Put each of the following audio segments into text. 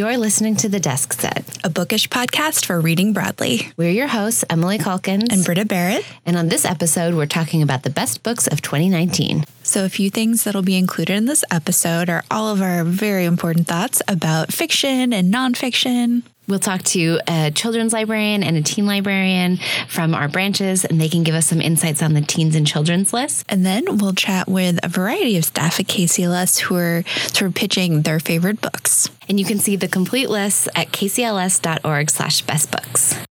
You're listening to The Desk Set, a bookish podcast for reading broadly. We're your hosts, Emily Calkins and Britta Barrett. And on this episode, we're talking about the best books of 2019. So, a few things that'll be included in this episode are all of our very important thoughts about fiction and nonfiction. We'll talk to a children's librarian and a teen librarian from our branches, and they can give us some insights on the teens and children's list. And then we'll chat with a variety of staff at KCLS who are sort of pitching their favorite books. And you can see the complete list at kcls.org slash bestbooks.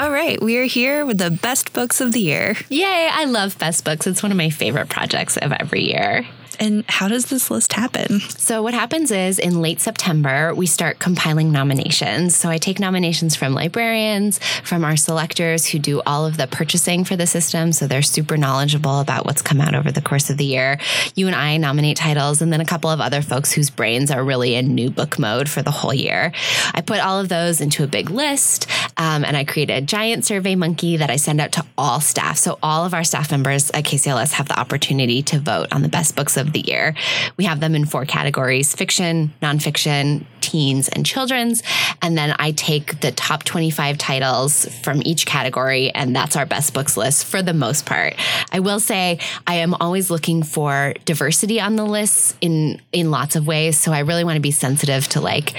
All right, we are here with the best books of the year. Yay, I love best books. It's one of my favorite projects of every year. And how does this list happen? So, what happens is in late September, we start compiling nominations. So, I take nominations from librarians, from our selectors who do all of the purchasing for the system. So, they're super knowledgeable about what's come out over the course of the year. You and I nominate titles, and then a couple of other folks whose brains are really in new book mode for the whole year. I put all of those into a big list, um, and I create a giant survey monkey that I send out to all staff. So, all of our staff members at KCLS have the opportunity to vote on the best books of of the year. We have them in four categories fiction, nonfiction, teens, and children's. And then I take the top 25 titles from each category, and that's our best books list for the most part. I will say I am always looking for diversity on the lists in in lots of ways. So I really want to be sensitive to like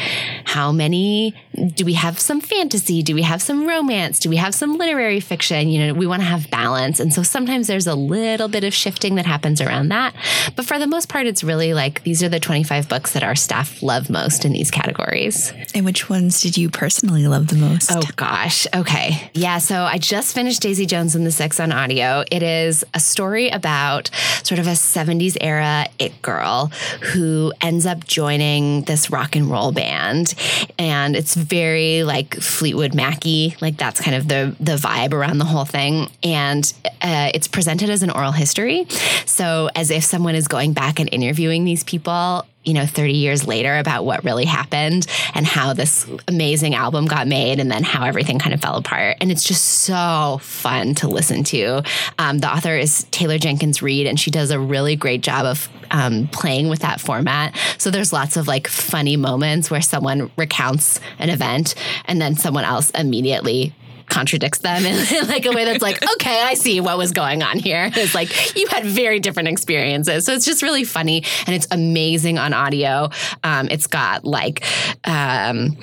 how many do we have some fantasy? Do we have some romance? Do we have some literary fiction? You know, we want to have balance. And so sometimes there's a little bit of shifting that happens around that. But for the most part, it's really like these are the 25 books that our staff love most in these categories. And which ones did you personally love the most? Oh, gosh. Okay. Yeah. So I just finished Daisy Jones and the Six on audio. It is a story about sort of a 70s era it girl who ends up joining this rock and roll band. And it's very like Fleetwood Mackie. Like that's kind of the, the vibe around the whole thing. And uh, it's presented as an oral history. So as if someone is going back and interviewing these people you know 30 years later about what really happened and how this amazing album got made and then how everything kind of fell apart. And it's just so fun to listen to. Um, the author is taylor jenkins reid and she does a really great job of um, playing with that format. So there's lots of like funny moments where someone recounts an event and then someone else immediately contradicts them in, like a way that's like, okay, I see what was going on here. It's like you had very different experiences. So it's just really funny and it's amazing on audio. Um, it's got like, um,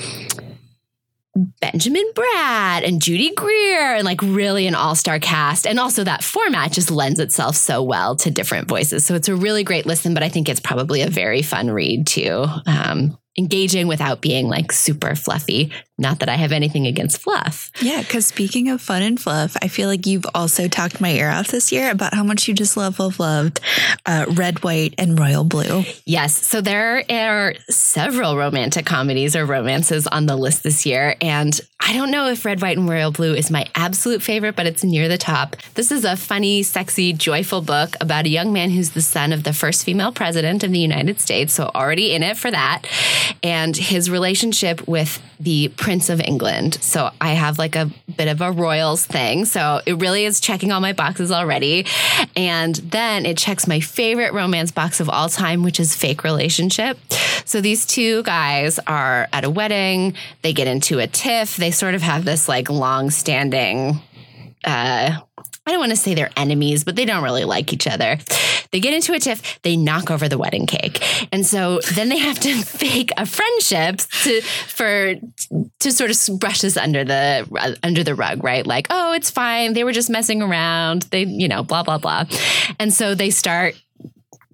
Benjamin Bratt and Judy Greer and like really an all-star cast and also that format just lends itself so well to different voices so it's a really great listen but I think it's probably a very fun read too um, engaging without being like super fluffy. Not that I have anything against fluff. Yeah, because speaking of fun and fluff, I feel like you've also talked my ear off this year about how much you just love, love, loved uh, Red, White, and Royal Blue. Yes. So there are several romantic comedies or romances on the list this year. And I don't know if Red, White, and Royal Blue is my absolute favorite, but it's near the top. This is a funny, sexy, joyful book about a young man who's the son of the first female president of the United States. So already in it for that and his relationship with the Prince of England. So I have like a bit of a royals thing. So it really is checking all my boxes already. And then it checks my favorite romance box of all time, which is fake relationship. So these two guys are at a wedding, they get into a tiff, they sort of have this like long standing uh, I don't want to say they're enemies, but they don't really like each other. They get into a tiff, they knock over the wedding cake. And so then they have to fake a friendship to for to sort of brush this under the under the rug, right? Like, oh, it's fine. They were just messing around. They, you know, blah blah blah. And so they start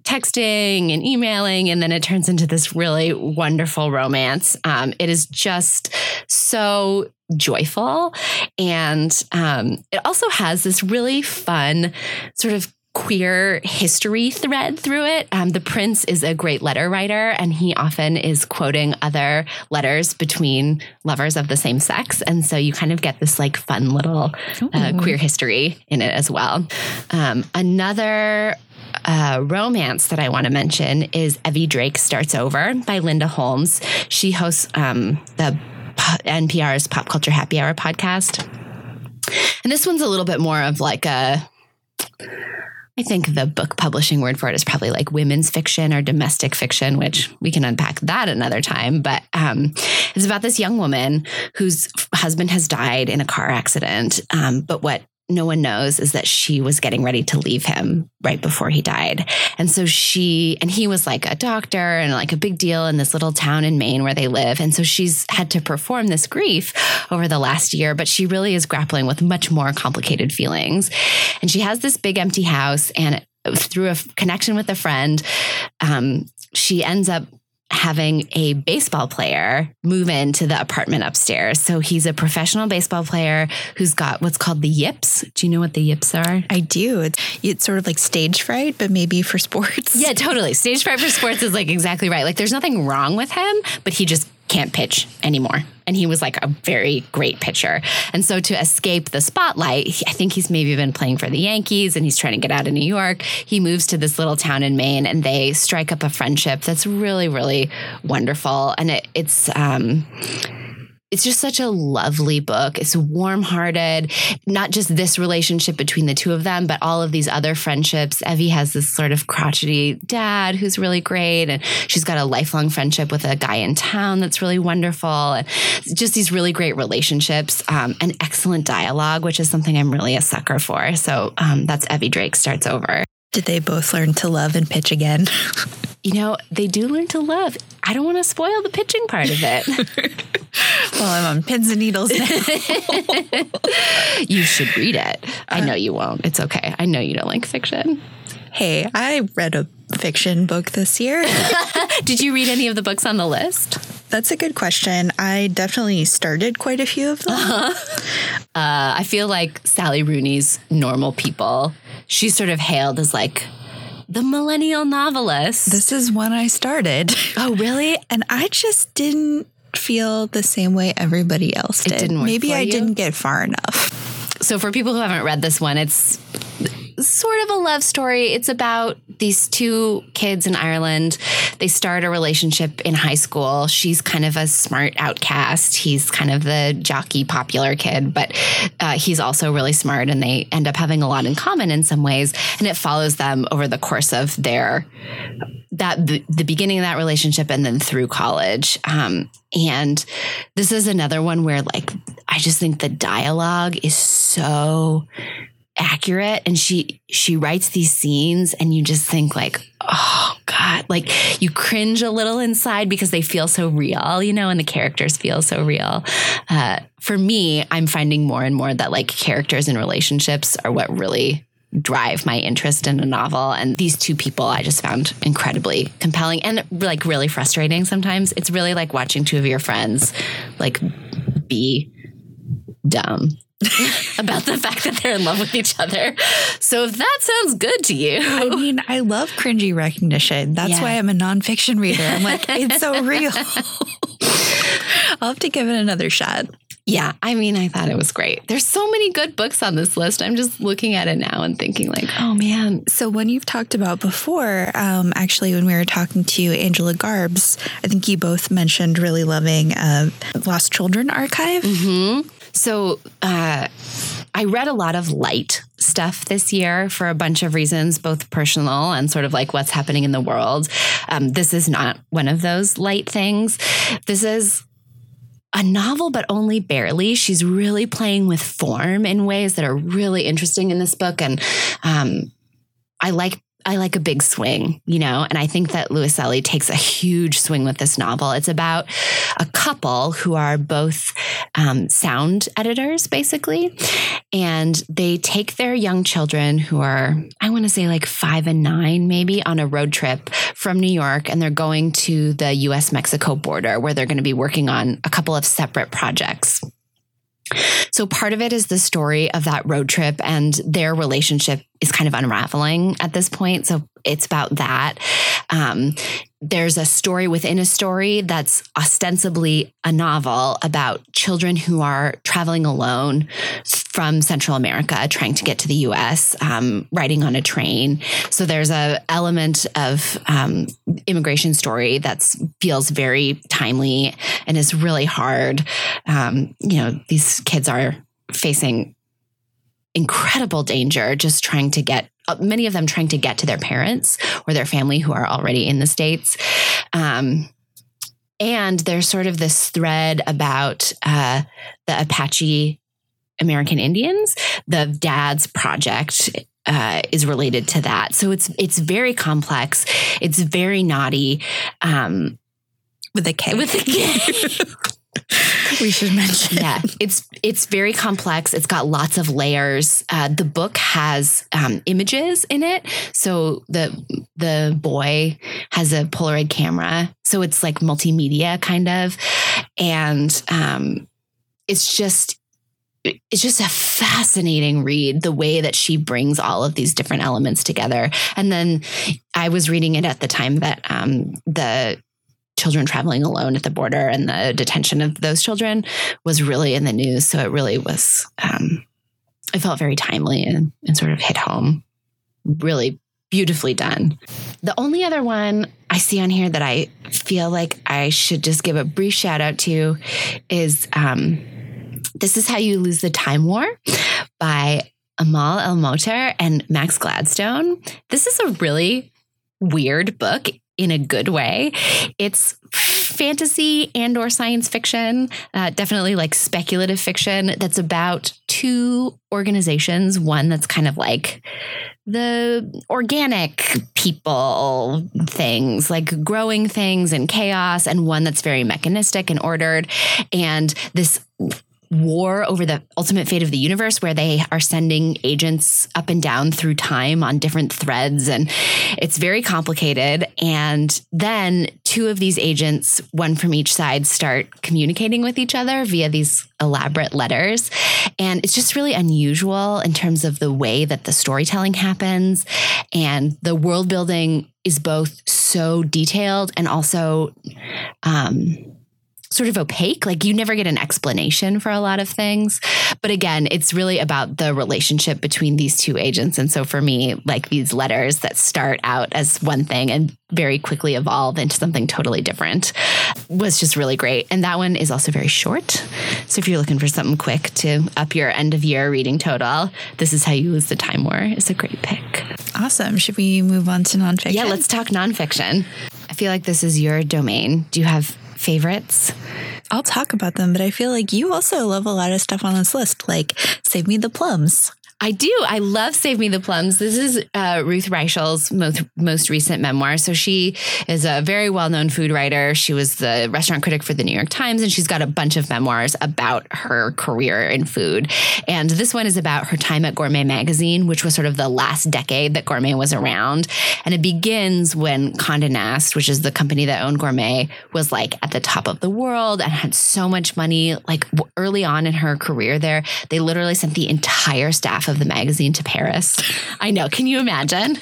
texting and emailing, and then it turns into this really wonderful romance. Um, it is just so joyful. And um, it also has this really fun sort of queer history thread through it. Um, the prince is a great letter writer, and he often is quoting other letters between lovers of the same sex. And so you kind of get this like fun little uh, queer history in it as well. Um, another uh, romance that I want to mention is Evie Drake Starts Over by Linda Holmes. She hosts um, the NPR's Pop Culture Happy Hour podcast. And this one's a little bit more of like a I think the book publishing word for it is probably like women's fiction or domestic fiction, which we can unpack that another time. But um, it's about this young woman whose husband has died in a car accident. Um, but what no one knows is that she was getting ready to leave him right before he died. And so she, and he was like a doctor and like a big deal in this little town in Maine where they live. And so she's had to perform this grief over the last year, but she really is grappling with much more complicated feelings. And she has this big empty house and through a connection with a friend, um, she ends up having a baseball player move into the apartment upstairs. So he's a professional baseball player who's got what's called the yips. Do you know what the yips are? I do. It's, it's sort of like stage fright, but maybe for sports. Yeah, totally. Stage fright for sports is like exactly right. Like there's nothing wrong with him, but he just can't pitch anymore. And he was like a very great pitcher. And so to escape the spotlight, I think he's maybe been playing for the Yankees and he's trying to get out of New York. He moves to this little town in Maine and they strike up a friendship that's really, really wonderful. And it, it's, um, it's just such a lovely book. It's warm hearted, not just this relationship between the two of them, but all of these other friendships. Evie has this sort of crotchety dad who's really great. And she's got a lifelong friendship with a guy in town that's really wonderful. And just these really great relationships um, and excellent dialogue, which is something I'm really a sucker for. So um, that's Evie Drake starts over. Did they both learn to love and pitch again? you know, they do learn to love. I don't want to spoil the pitching part of it. well, I'm on pins and needles now. you should read it. I know you won't. It's okay. I know you don't like fiction. Hey, I read a fiction book this year. Did you read any of the books on the list? That's a good question. I definitely started quite a few of them. Uh-huh. Uh, I feel like Sally Rooney's Normal People, she's sort of hailed as like the millennial novelist. This is when I started. Oh, really? And I just didn't feel the same way everybody else did. It didn't Maybe I you? didn't get far enough. So, for people who haven't read this one, it's sort of a love story. It's about these two kids in Ireland. They start a relationship in high school. She's kind of a smart outcast. He's kind of the jockey, popular kid, but uh, he's also really smart, and they end up having a lot in common in some ways. And it follows them over the course of their that the, beginning of that relationship and then through college. Um, and this is another one where, like, I just think the dialogue is so accurate. And she she writes these scenes and you just think like oh god like you cringe a little inside because they feel so real you know and the characters feel so real. Uh, for me i'm finding more and more that like characters and relationships are what really drive my interest in a novel. And these two people i just found incredibly compelling and like really frustrating sometimes. It's really like watching two of your friends like be dumb about the fact that they're in love with each other. So if that sounds good to you. I mean, I love cringy recognition. That's yeah. why I'm a nonfiction reader. I'm like, it's so real. I'll have to give it another shot. Yeah, I mean, I thought it was great. There's so many good books on this list. I'm just looking at it now and thinking, like, oh man. So, when you've talked about before, um, actually, when we were talking to Angela Garbes, I think you both mentioned really loving uh, Lost Children Archive. Mm-hmm. So uh, I read a lot of light stuff this year for a bunch of reasons, both personal and sort of like what's happening in the world. Um, this is not one of those light things. This is a novel, but only barely. She's really playing with form in ways that are really interesting in this book. And um, I like I like a big swing, you know, and I think that Luiselli takes a huge swing with this novel. It's about a couple who are both um, sound editors, basically, and they take their young children who are, I want to say like five and nine, maybe, on a road trip from New York, and they're going to the US Mexico border where they're going to be working on a couple of separate projects. So part of it is the story of that road trip and their relationship is kind of unraveling at this point. So it's about that. Um, there's a story within a story that's ostensibly a novel about children who are traveling alone from Central America, trying to get to the U.S., um, riding on a train. So there's a element of um, immigration story that feels very timely and is really hard. Um, you know, these kids are facing incredible danger just trying to get many of them trying to get to their parents or their family who are already in the states um, and there's sort of this thread about uh, the apache american indians the dad's project uh, is related to that so it's it's very complex it's very knotty um, with a K. with a K. we should mention. yeah, it's it's very complex. It's got lots of layers. Uh, the book has um, images in it, so the the boy has a Polaroid camera, so it's like multimedia kind of, and um, it's just it's just a fascinating read the way that she brings all of these different elements together and then i was reading it at the time that um, the children traveling alone at the border and the detention of those children was really in the news. So it really was, um, it felt very timely and, and sort of hit home. Really beautifully done. The only other one I see on here that I feel like I should just give a brief shout out to is um, This Is How You Lose the Time War by Amal El-Mohtar and Max Gladstone. This is a really weird book in a good way. It's fantasy and or science fiction, uh, definitely like speculative fiction that's about two organizations, one that's kind of like the organic people things, like growing things and chaos, and one that's very mechanistic and ordered. And this war over the ultimate fate of the universe where they are sending agents up and down through time on different threads and it's very complicated. And then two of these agents one from each side start communicating with each other via these elaborate letters. And it's just really unusual in terms of the way that the storytelling happens. And the world building is both so detailed and also um sort of opaque. Like you never get an explanation for a lot of things. But again, it's really about the relationship between these two agents. And so for me, like these letters that start out as one thing and very quickly evolve into something totally different was just really great. And that one is also very short. So if you're looking for something quick to up your end of year reading total, this is how you lose the time war. It's a great pick. Awesome. Should we move on to nonfiction? Yeah, let's talk nonfiction. I feel like this is your domain. Do you have favorites? I'll talk about them, but I feel like you also love a lot of stuff on this list, like Save Me the Plums. I do. I love Save Me the Plums. This is uh, Ruth Reichl's most, most recent memoir. So she is a very well known food writer. She was the restaurant critic for the New York Times, and she's got a bunch of memoirs about her career in food. And this one is about her time at Gourmet Magazine, which was sort of the last decade that Gourmet was around. And it begins when Condé Nast, which is the company that owned Gourmet, was like at the top of the world and had so much money. Like early on in her career there, they literally sent the entire staff of the magazine to Paris. I know. Can you imagine?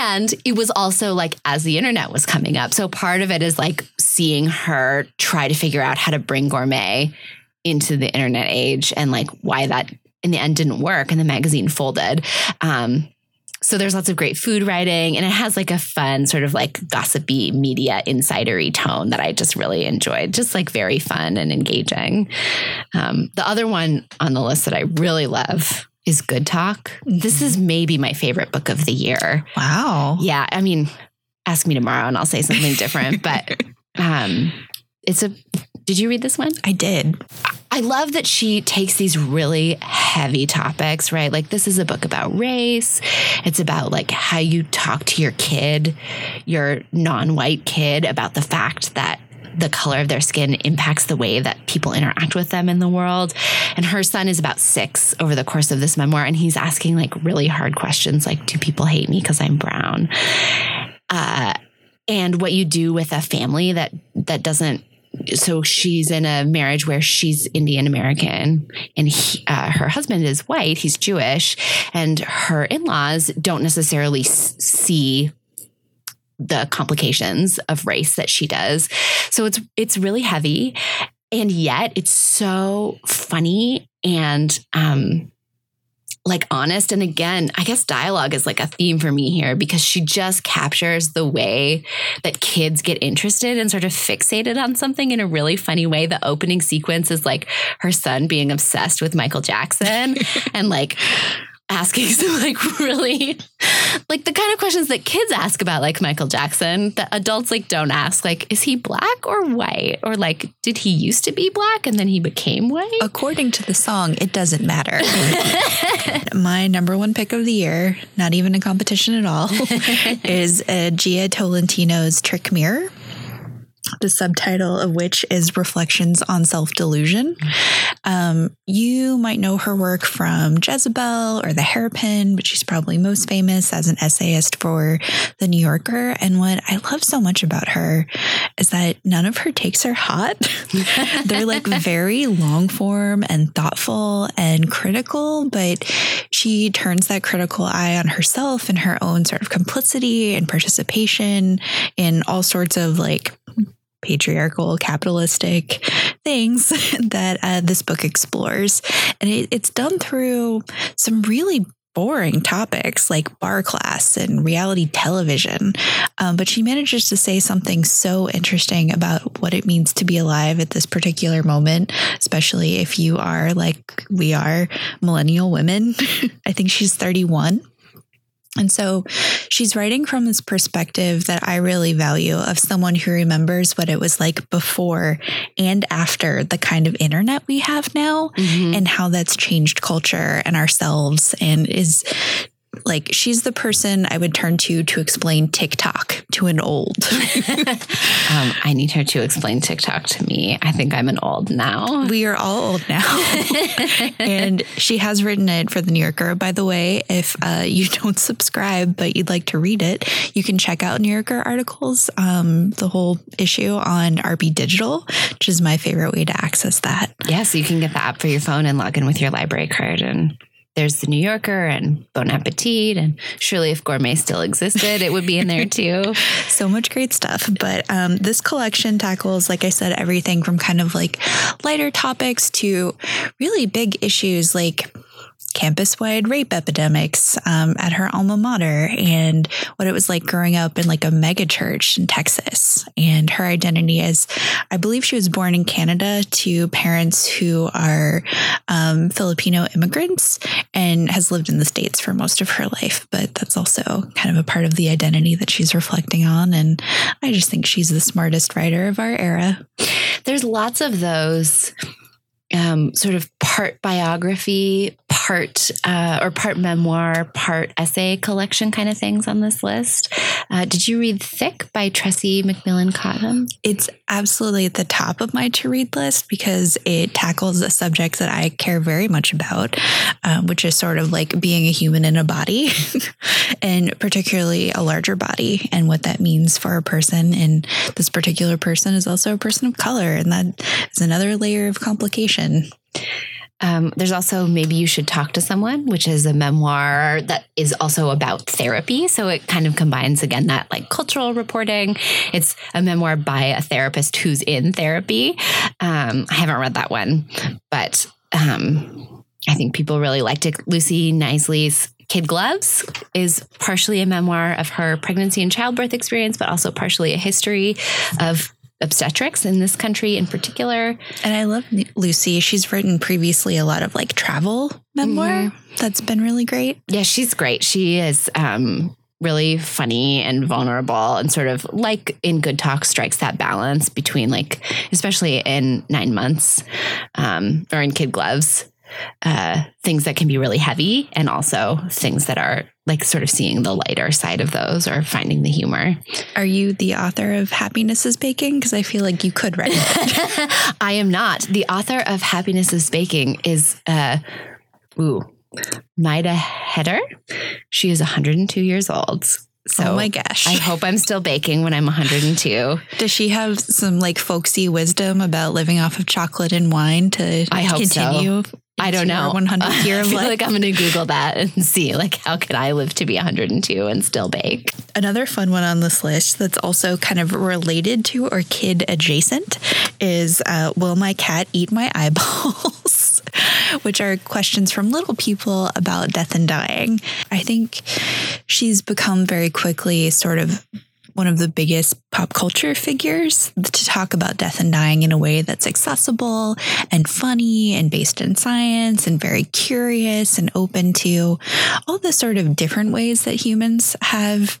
And it was also like as the internet was coming up. So part of it is like seeing her try to figure out how to bring gourmet into the internet age and like why that in the end didn't work and the magazine folded. Um, so there's lots of great food writing and it has like a fun sort of like gossipy media insidery tone that I just really enjoyed. Just like very fun and engaging. Um, the other one on the list that I really love is Good Talk. Mm-hmm. This is mm-hmm. maybe my favorite book of the year. Wow. Yeah. I mean, ask me tomorrow and I'll say something different, but um, it's a did you read this one? I did. I love that she takes these really heavy topics, right? Like this is a book about race. It's about like how you talk to your kid, your non-white kid about the fact that the color of their skin impacts the way that people interact with them in the world. And her son is about six over the course of this memoir, and he's asking like really hard questions like, Do people hate me because I'm brown? Uh, and what you do with a family that that doesn't so she's in a marriage where she's Indian American and he, uh, her husband is white, he's Jewish, and her in laws don't necessarily see the complications of race that she does. So it's it's really heavy and yet it's so funny and um like honest. And again i guess dialogue is like a theme for me here because she just captures the way that kids get interested and sort of fixated on something in a really funny way. The opening sequence is like her son being obsessed with michael jackson and like asking some like really like the kind of questions that kids ask about like Michael Jackson that adults like don't ask like is he black or white? Or like did he used to be black and then he became white? According to the song it doesn't matter. My number one pick of the year not even a competition at all is uh, Jia Tolentino's Trick Mirror the subtitle of which is Reflections on Self Delusion. Um, you might know her work from Jezebel or The Hairpin, but she's probably most famous as an essayist for The New Yorker. And what I love so much about her is that none of her takes are hot. They're like very long form and thoughtful and critical, but she turns that critical eye on herself and her own sort of complicity and participation in all sorts of like patriarchal, capitalistic things that uh, this book explores. And it, it's done through some really boring topics like barre class and reality television. Um, but she manages to say something so interesting about what it means to be alive at this particular moment, especially if you are like we are millennial women. I think she's 31. And so she's writing from this perspective that I really value of someone who remembers what it was like before and after the kind of internet we have now mm-hmm. and how that's changed culture and ourselves and is like she's the person I would turn to to explain TikTok to an old. um, I need her to explain TikTok to me. I think I'm an old now. We are all old now. and she has written it for the New Yorker. By the way, if uh, you don't subscribe but you'd like to read it, you can check out New Yorker articles, um, the whole issue on RB Digital, which is my favorite way to access that. Yes, yeah, so you can get the app for your phone and log in with your library card and there's the New Yorker and Bon Appetit, and surely if Gourmet still existed, it would be in there too. so much great stuff. But um, this collection tackles, like I said, everything from kind of like lighter topics to really big issues like campus wide rape epidemics um, at her alma mater and what it was like growing up in like a mega church in Texas. And her identity as, I believe she was born in Canada to parents who are um, Filipino immigrants and has lived in the States for most of her life. But that's also kind of a part of the identity that she's reflecting on. And I just think she's the smartest writer of our era. There's lots of those um, sort of part biography, part uh, or part memoir, part essay collection kind of things on this list. Uh, did you read Thick by Tressie McMillan Cottom? It's absolutely at the top of my to read list because it tackles a subject that I care very much about, um, which is sort of like being a human in a body and particularly a larger body and what that means for a person. And this particular person is also a person of color, and that is another layer of complication. Um, there's also Maybe You Should Talk to Someone, which is a memoir that is also about therapy. So it kind of combines, again, that like cultural reporting. It's a memoir by a therapist who's in therapy. Um, I haven't read that one, but um, I think people really liked it. Lucy Knisley's Kid Gloves is partially a memoir of her pregnancy and childbirth experience, but also partially a history of obstetrics in this country in particular. And I love Lucy. She's written previously a lot of like travel memoir. Mm-hmm. That's been really great. Yeah, she's great. She is um, really funny and vulnerable and sort of like in good talk strikes that balance between like especially in nine months um, or in kid gloves uh, things that can be really heavy and also things that are like sort of seeing the lighter side of those or finding the humor. Are you the author of Happiness is Baking? Because I feel like you could write it. I am not. The author of Happiness is Baking is, uh, ooh, Maida Heatter. She is 102 years old. So oh my gosh. I hope I'm still baking when I'm 102. Does she have some like folksy wisdom about living off of chocolate and wine to I hope continue so. I don't know. 100 year I feel like I'm going to Google that and see like how can I live to be 102 and still bake. Another fun one on this list that's also kind of related to or kid adjacent is uh, Will my cat eat my eyeballs? Which are questions from little people about death and dying. I think she's become very quickly sort of one of the biggest pop culture figures to talk about death and dying in a way that's accessible and funny and based in science and very curious and open to all the sort of different ways that humans have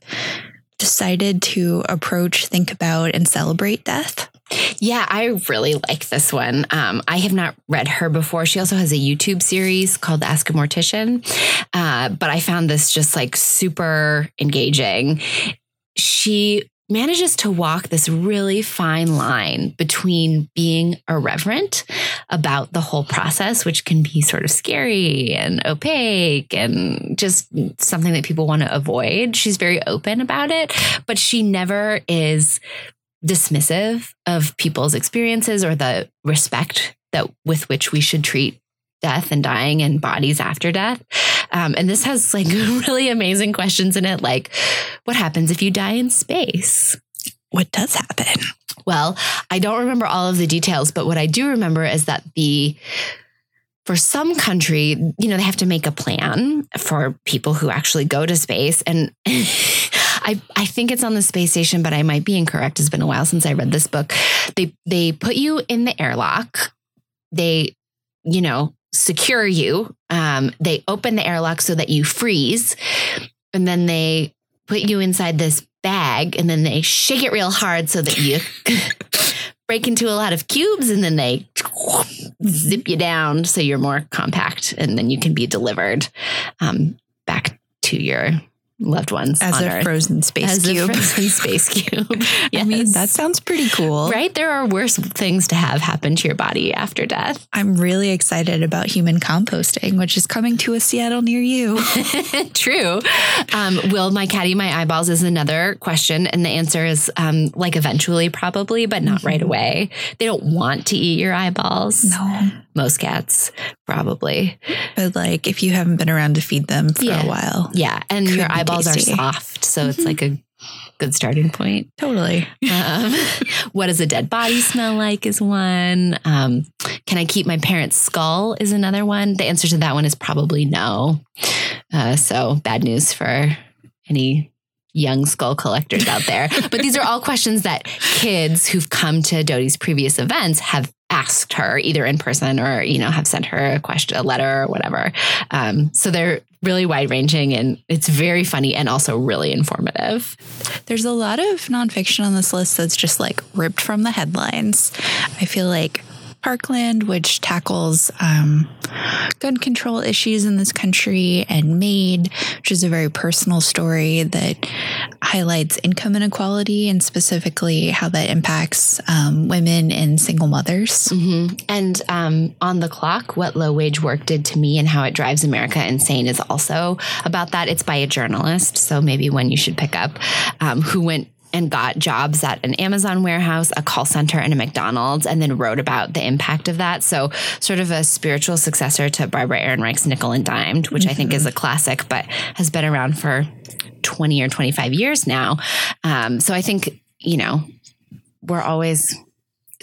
decided to approach, think about, and celebrate death. Yeah, I really like this one. Um, I have not read her before. She also has a YouTube series called Ask a Mortician. Uh, but I found this just like super engaging. She manages to walk this really fine line between being irreverent about the whole process, which can be sort of scary and opaque and just something that people want to avoid. She's very open about it, but she never is dismissive of people's experiences or the respect that with which we should treat death and dying and bodies after death. Um, and this has like really amazing questions in it, like what happens if you die in space? What does happen? Well, I don't remember all of the details, but what I do remember is that the for some country, you know, they have to make a plan for people who actually go to space. And I, I think it's on the space station, but I might be incorrect. It's been a while since I read this book. They they put you in the airlock. They, you know, secure you. Um, they open the airlock so that you freeze, and then they put you inside this bag, and then they shake it real hard so that you break into a lot of cubes, and then they zip you down so you're more compact, and then you can be delivered um, back to your loved ones As on a Earth. frozen space As cube. a frozen space cube. I mean, that sounds pretty cool. right. There are worse things to have happen to your body after death. I'm really excited about human composting, which is coming to a Seattle near you. True. Um, will my cat eat my eyeballs is another question. And the answer is um, like eventually, probably, but not right away. They don't want to eat your eyeballs. no. Most cats, probably. But like if you haven't been around to feed them for Yeah. a while. Yeah. And your eyeballs tasty. are soft. So it's like a good starting point. Totally. Um, what does a dead body smell like is one. Um, can I keep my parents' skull is another one. The answer to that one is probably no. Uh, so bad news for any young skull collectors out there. but these are all questions that kids who've come to Doughty's previous events have asked her either in person or you know have sent her a question a letter or whatever um, so they're really wide ranging and it's very funny and also really informative There's a lot of nonfiction on this list that's just like ripped from the headlines. I feel like Parkland, which tackles um, gun control issues in this country, and Maid, which is a very personal story that highlights income inequality and specifically how that impacts um, women and single mothers. hmm And um, on the clock, what low wage work did to me and how it drives America insane is also about that. It's by a journalist, so maybe one you should pick up, um, who went and got jobs at an Amazon warehouse, a call center, and a McDonald's, and then wrote about the impact of that. So, sort of a spiritual successor to Barbara Ehrenreich's Nickel and Dimed, which I think is a classic, but has been around for 20 or 25 years now. Um, so, I think, you know, we're always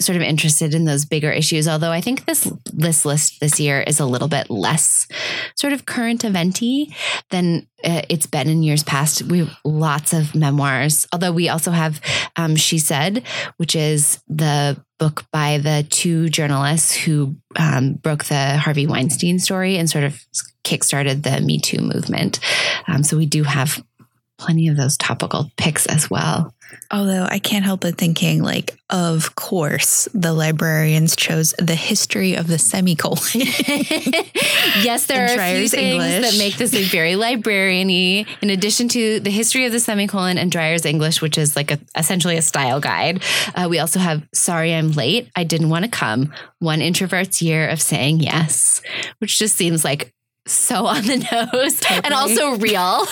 sort of interested in those bigger issues. Although I think this this list this year is a little bit less sort of current eventy than uh, it's been in years past. We have lots of memoirs. Although we also have um, She Said, which is the book by the two journalists who um, broke the Harvey Weinstein story and sort of kickstarted the Me Too movement. Um, so we do have plenty of those topical picks as well. Although I can't help but thinking, like, of course, the librarians chose the history of the semicolon. yes, there are a few things English. that make this a very librarian-y. In addition to the history of the semicolon and Dreyer's English, which is like a essentially a style guide, uh, we also have "Sorry I'm late. I didn't want to come." One introvert's year of saying yes, which just seems like so on the nose and also real.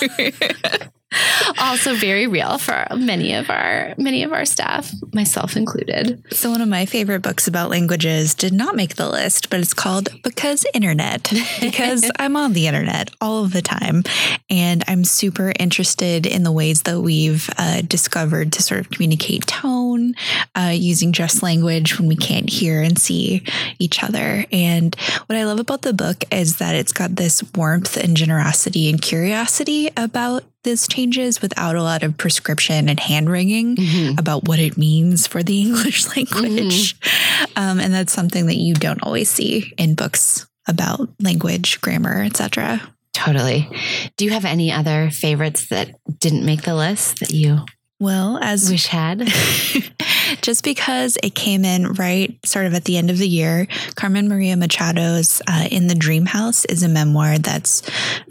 also very real for many of our many of our staff, myself included. So one of my favorite books about languages did not make the list, but it's called Because Internet because I'm on the internet all of the time and I'm super interested in the ways that we've uh, discovered to sort of communicate tone uh, using just language when we can't hear and see each other. And what I love about the book is that it's got this warmth and generosity and curiosity about this changes without a lot of prescription and hand wringing mm-hmm. about what it means for the English language. Mm-hmm. Um, and that's something that you don't always see in books about language, grammar, etc. Totally. Do you have any other favorites that didn't make the list that you well, as wish had, just because it came in right sort of at the end of the year, Carmen Maria Machado's uh, In the Dream House is a memoir that's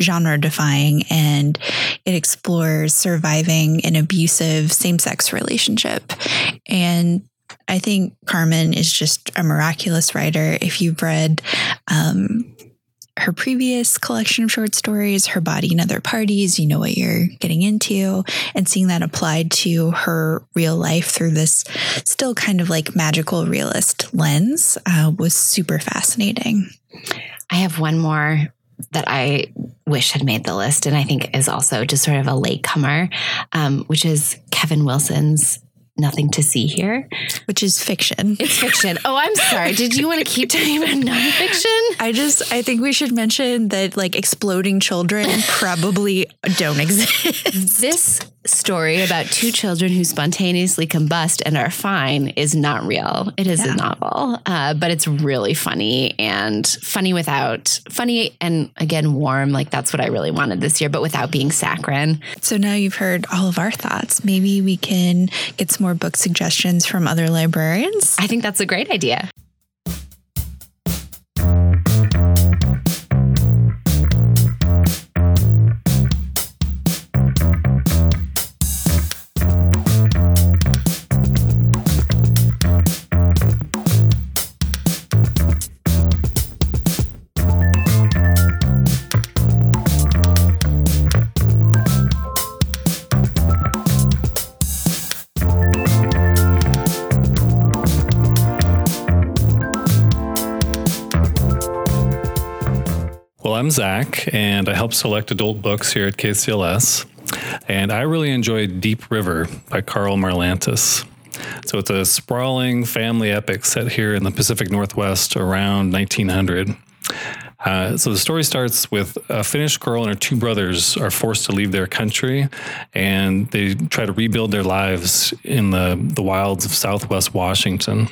genre defying and it explores surviving an abusive same sex relationship. And I think Carmen is just a miraculous writer. If you've read, um, her previous collection of short stories, Her Body and Other Parties, you know what you're getting into, and seeing that applied to her real life through this still kind of like magical realist lens uh, was super fascinating. I have one more that I wish had made the list, and I think is also just sort of a latecomer, um, which is Kevin Wilson's nothing to see here. Which is fiction. It's fiction. Oh, I'm sorry. Did you want to keep talking about nonfiction? I just, I think we should mention that like exploding children probably don't exist. This story about two children who spontaneously combust and are fine is not real. It is yeah. a novel, uh, but it's really funny and funny without funny and again warm. Like that's what I really wanted this year, but without being saccharine. So now you've heard all of our thoughts. Maybe we can get some more book suggestions from other librarians. I think that's a great idea. I'm Zach, and I help select adult books here at KCLS. And I really enjoyed Deep River by Karl Marlantes. So it's a sprawling family epic set here in the Pacific Northwest around 1900. Uh, so the story starts with a Finnish girl and her two brothers are forced to leave their country, and they try to rebuild their lives in the, the wilds of Southwest Washington.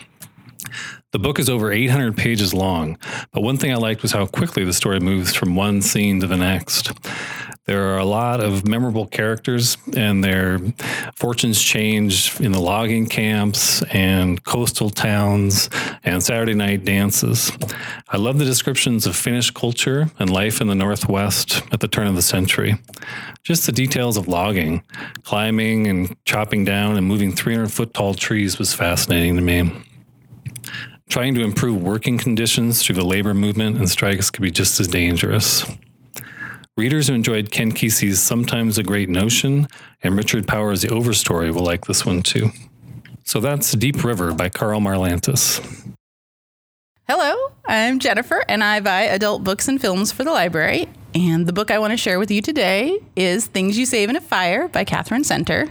The book is over 800 pages long, but one thing I liked was how quickly the story moves from one scene to the next. There are a lot of memorable characters, and their fortunes change in the logging camps and coastal towns and Saturday night dances. I love the descriptions of Finnish culture and life in the Northwest at the turn of the century. Just the details of logging, climbing and chopping down and moving 300 foot tall trees was fascinating to me. Trying to improve working conditions through the labor movement and strikes could be just as dangerous. Readers who enjoyed Ken Kesey's Sometimes a Great Notion and Richard Powers' The Overstory will like this one too. So that's Deep River by Karl Marlantes. Hello, I'm Jennifer, and I buy adult books and films for the library. And the book I want to share with you today is Things You Save in a Fire by Katherine Center.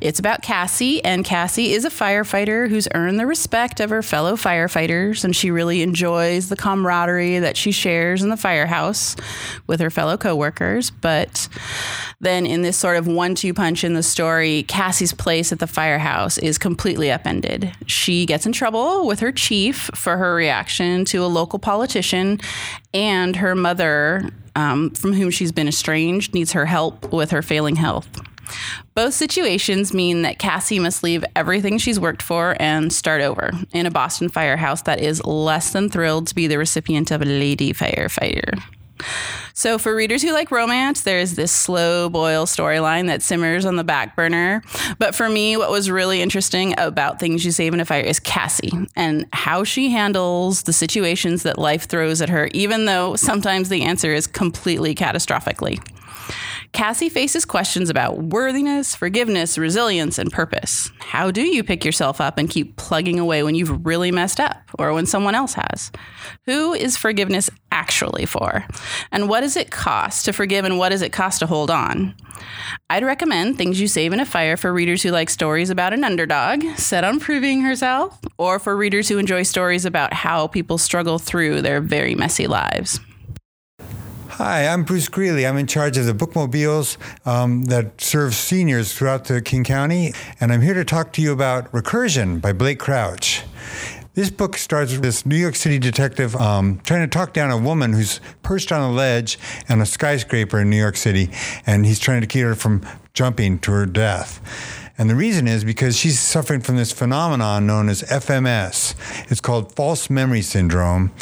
It's about Cassie, and Cassie is a firefighter who's earned the respect of her fellow firefighters, and she really enjoys the camaraderie that she shares in the firehouse with her fellow coworkers. But then, in this sort of one two punch in the story, Cassie's place at the firehouse is completely upended. She gets in trouble with her chief for her reaction to a local politician, and her mother um, from whom she's been estranged needs her help with her failing health. Both situations mean that Cassie must leave everything she's worked for and start over in a Boston firehouse that is less than thrilled to be the recipient of a lady firefighter. So, for readers who like romance, there's this slow boil storyline that simmers on the back burner. But for me, what was really interesting about Things You Save in a Fire is Cassie and how she handles the situations that life throws at her, even though sometimes the answer is completely catastrophically. Cassie faces questions about worthiness, forgiveness, resilience, and purpose. How do you pick yourself up and keep plugging away when you've really messed up or when someone else has? Who is forgiveness actually for? And what does it cost to forgive and what does it cost to hold on? I'd recommend Things You Save in a Fire for readers who like stories about an underdog set on proving herself, or for readers who enjoy stories about how people struggle through their very messy lives. Hi, I'm Bruce Greeley. I'm in charge of the bookmobiles um, that serve seniors throughout the King County, and I'm here to talk to you about Recursion by Blake Crouch. This book starts with this New York City detective um, trying to talk down a woman who's perched on a ledge on a skyscraper in New York City, and he's trying to keep her from jumping to her death. And the reason is because she's suffering from this phenomenon known as FMS. It's called false memory syndrome.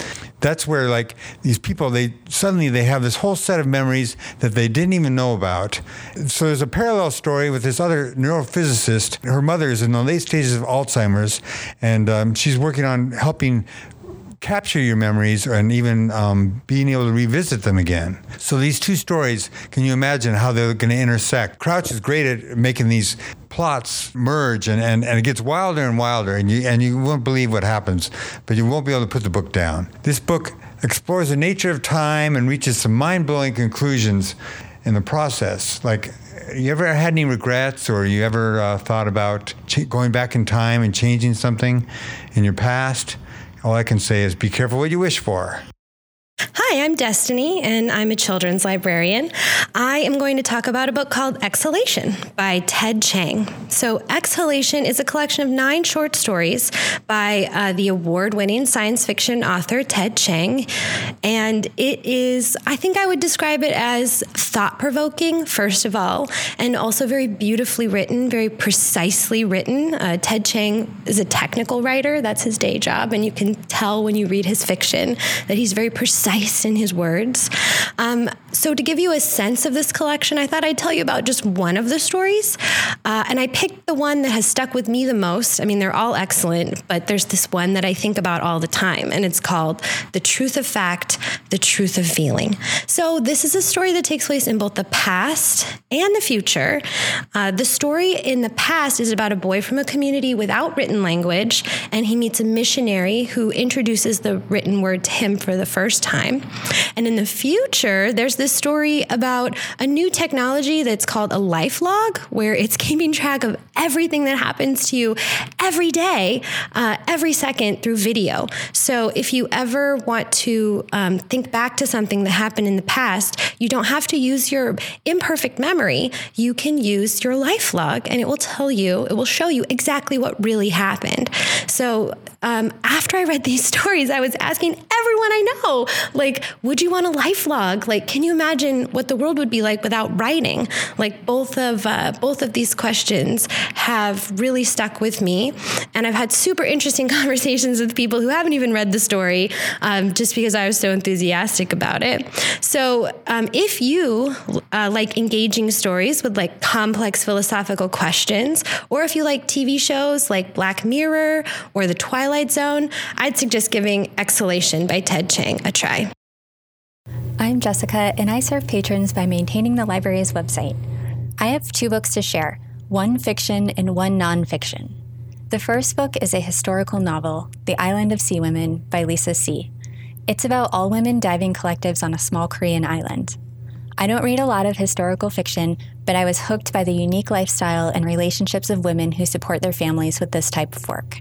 That's where like these people they suddenly they have this whole set of memories that they didn't even know about. So there's a parallel story with this other neurophysicist. Her mother is in the late stages of Alzheimer's, and um, she's working on helping capture your memories and even um, being able to revisit them again. So these two stories, can you imagine how they're going to intersect? Crouch is great at making these plots merge and, and, and it gets wilder and wilder and you and you won't believe what happens, but you won't be able to put the book down. This book explores the nature of time and reaches some mind-blowing conclusions in the process. Like you ever had any regrets or you ever uh, thought about ch- going back in time and changing something in your past? All I can say is be careful what you wish for. Hi, I'm Destiny, and I'm a children's librarian. I am going to talk about a book called Exhalation by Ted Chiang. So, Exhalation is a collection of nine short stories by uh, the award winning science fiction author Ted Chiang. And it is, I think I would describe it as thought provoking, first of all, and also very beautifully written, very precisely written. Uh, Ted Chiang is a technical writer, that's his day job, and you can tell when you read his fiction that he's very precise precise in his words. Um, so, to give you a sense of this collection, I thought I'd tell you about just one of the stories. Uh, and I picked the one that has stuck with me the most. I mean, they're all excellent, but there's this one that I think about all the time, and it's called The Truth of Fact, The Truth of Feeling. So, this is a story that takes place in both the past and the future. Uh, the story in the past is about a boy from a community without written language, and he meets a missionary who introduces the written word to him for the first time. And in the future, there's this story about a new technology that's called a life log, where it's keeping track of everything that happens to you every day, uh, every second through video. So if you ever want to um, think back to something that happened in the past, you don't have to use your imperfect memory. You can use your life log, and it will tell you, it will show you exactly what really happened. So um, after I read these stories, I was asking everyone I know, like, would you want a life log? Like, can you imagine what the world would be like without writing? Like, both of uh, both of these questions have really stuck with me, and I've had super interesting conversations with people who haven't even read the story, um, just because I was so enthusiastic about it. So, um, if you uh, like engaging stories with like complex philosophical questions, or if you like TV shows like Black Mirror or The Twilight Zone, I'd suggest giving Exhalation by Ted Chiang a try. I'm Jessica, and I serve patrons by maintaining the library's website. I have two books to share one fiction and one nonfiction. The first book is a historical novel, The Island of Sea Women by Lisa See. It's about all women diving collectives on a small Korean island. I don't read a lot of historical fiction, but I was hooked by the unique lifestyle and relationships of women who support their families with this type of work.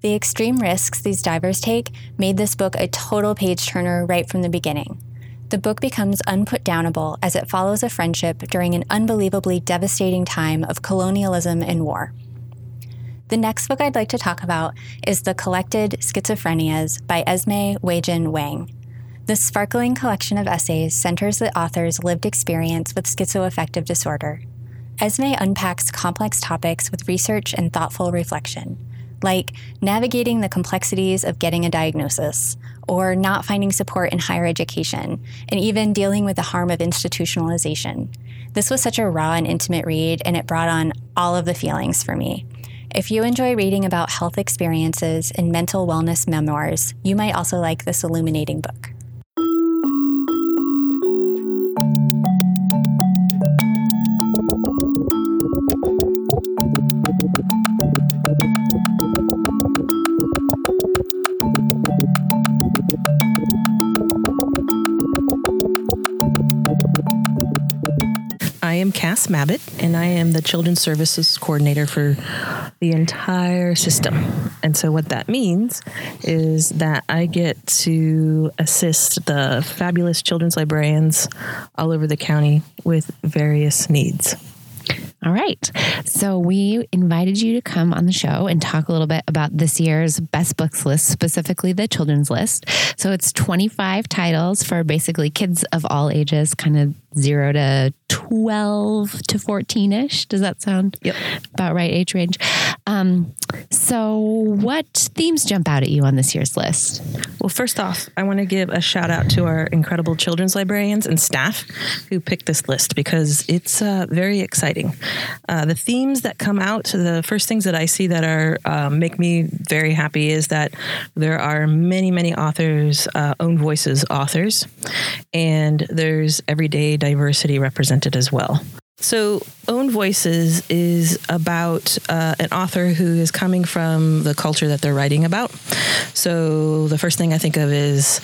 The extreme risks these divers take made this book a total page turner right from the beginning. The book becomes unputdownable as it follows a friendship during an unbelievably devastating time of colonialism and war. The next book I'd like to talk about is The Collected Schizophrenias by Esme Weijun Wang. This sparkling collection of essays centers the author's lived experience with schizoaffective disorder. Esme unpacks complex topics with research and thoughtful reflection, like navigating the complexities of getting a diagnosis, or not finding support in higher education, and even dealing with the harm of institutionalization. This was such a raw and intimate read, and it brought on all of the feelings for me. If you enjoy reading about health experiences and mental wellness memoirs, you might also like this illuminating book. Cass Mabbitt, and I am the Children's Services Coordinator for the entire system. And so, what that means is that I get to assist the fabulous children's librarians all over the county with various needs. All right. So we invited you to come on the show and talk a little bit about this year's best books list, specifically the children's list. So it's 25 titles for basically kids of all ages, kind of zero to 12 to 14 ish. Does that sound Yep. about right age range? Um, so, what themes jump out at you on this year's list? Well, first off, I want to give a shout out to our incredible children's librarians and staff who picked this list because it's uh, very exciting. Uh, the themes that come out, the first things that I see that are uh, make me very happy is that there are many, many authors, uh, own voices authors, and there's everyday diversity represented as well. So, Own Voices is about uh, an author who is coming from the culture that they're writing about. So, the first thing I think of is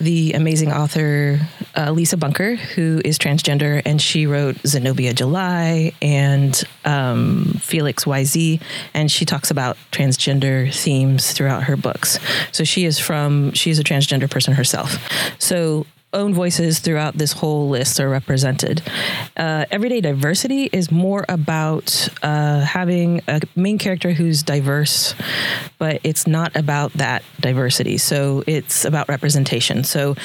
the amazing author uh, Lisa Bunker, who is transgender, and she wrote Zenobia July and um, Felix YZ, and she talks about transgender themes throughout her books. So, she is from, she's a transgender person herself. So, own voices throughout this whole list are represented. Uh, everyday diversity is more about uh, having a main character who's diverse, but it's not about that diversity. So it's about representation. So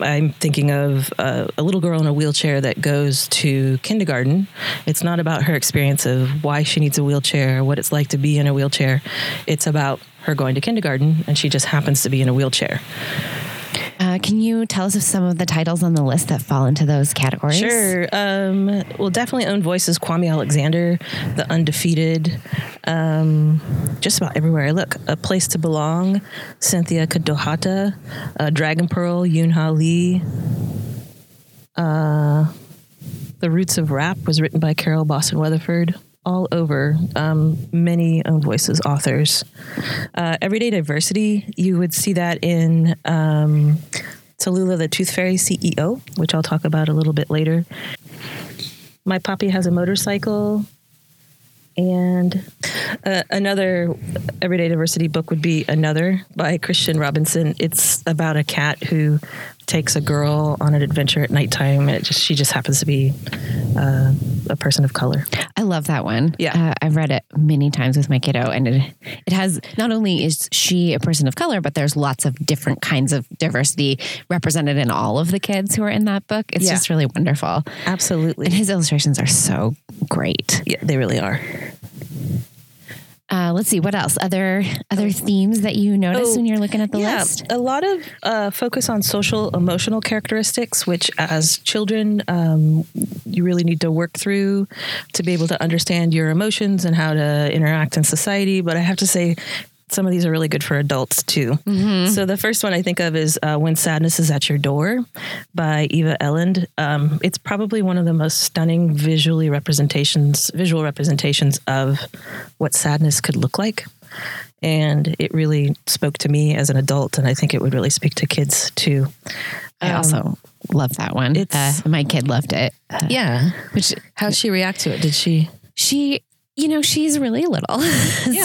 I'm thinking of uh, a little girl in a wheelchair that goes to kindergarten. It's not about her experience of why she needs a wheelchair, what it's like to be in a wheelchair. It's about her going to kindergarten and she just happens to be in a wheelchair. Uh, can you tell us of some of the titles on the list that fall into those categories? Sure. Um, well, definitely own voices. Kwame Alexander, The Undefeated, um, just about everywhere I look. A Place to Belong, Cynthia Kadohata, uh, Dragon Pearl, Yoon Lee. Uh, the Roots of Rap was written by Carol Boston Weatherford. All over, um, many own voices authors. Uh, everyday diversity, you would see that in um, Tallulah the Tooth Fairy CEO, which I'll talk about a little bit later. My Poppy has a motorcycle. And uh, another everyday diversity book would be Another by Christian Robinson. It's about a cat who takes a girl on an adventure at nighttime, and it just she just happens to be uh, a person of color. I love that one. Yeah. Uh, I've read it many times with my kiddo, and it, it has not only is she a person of color, but there's lots of different kinds of diversity represented in all of the kids who are in that book. It's Yeah. just really wonderful. Absolutely, And his illustrations are so great. yeah, they really are. Uh, let's see what else. Other other themes that you notice Oh, when you're looking at the yeah, list. A lot of uh, focus on social emotional characteristics, which as children, um, you really need to work through to be able to understand your emotions and how to interact in society. But I have to say, some of these are really good for adults too. So the first one I think of is uh, "When Sadness Is at Your Door" by Eva Eland. Um, it's probably one of the most stunning visually representations, visual representations of what sadness could look like and it really spoke to me as an adult and i think it would really speak to kids too I also love that one. Uh, my kid loved it. Uh, yeah which how'd she react to it did she she you know she's really little.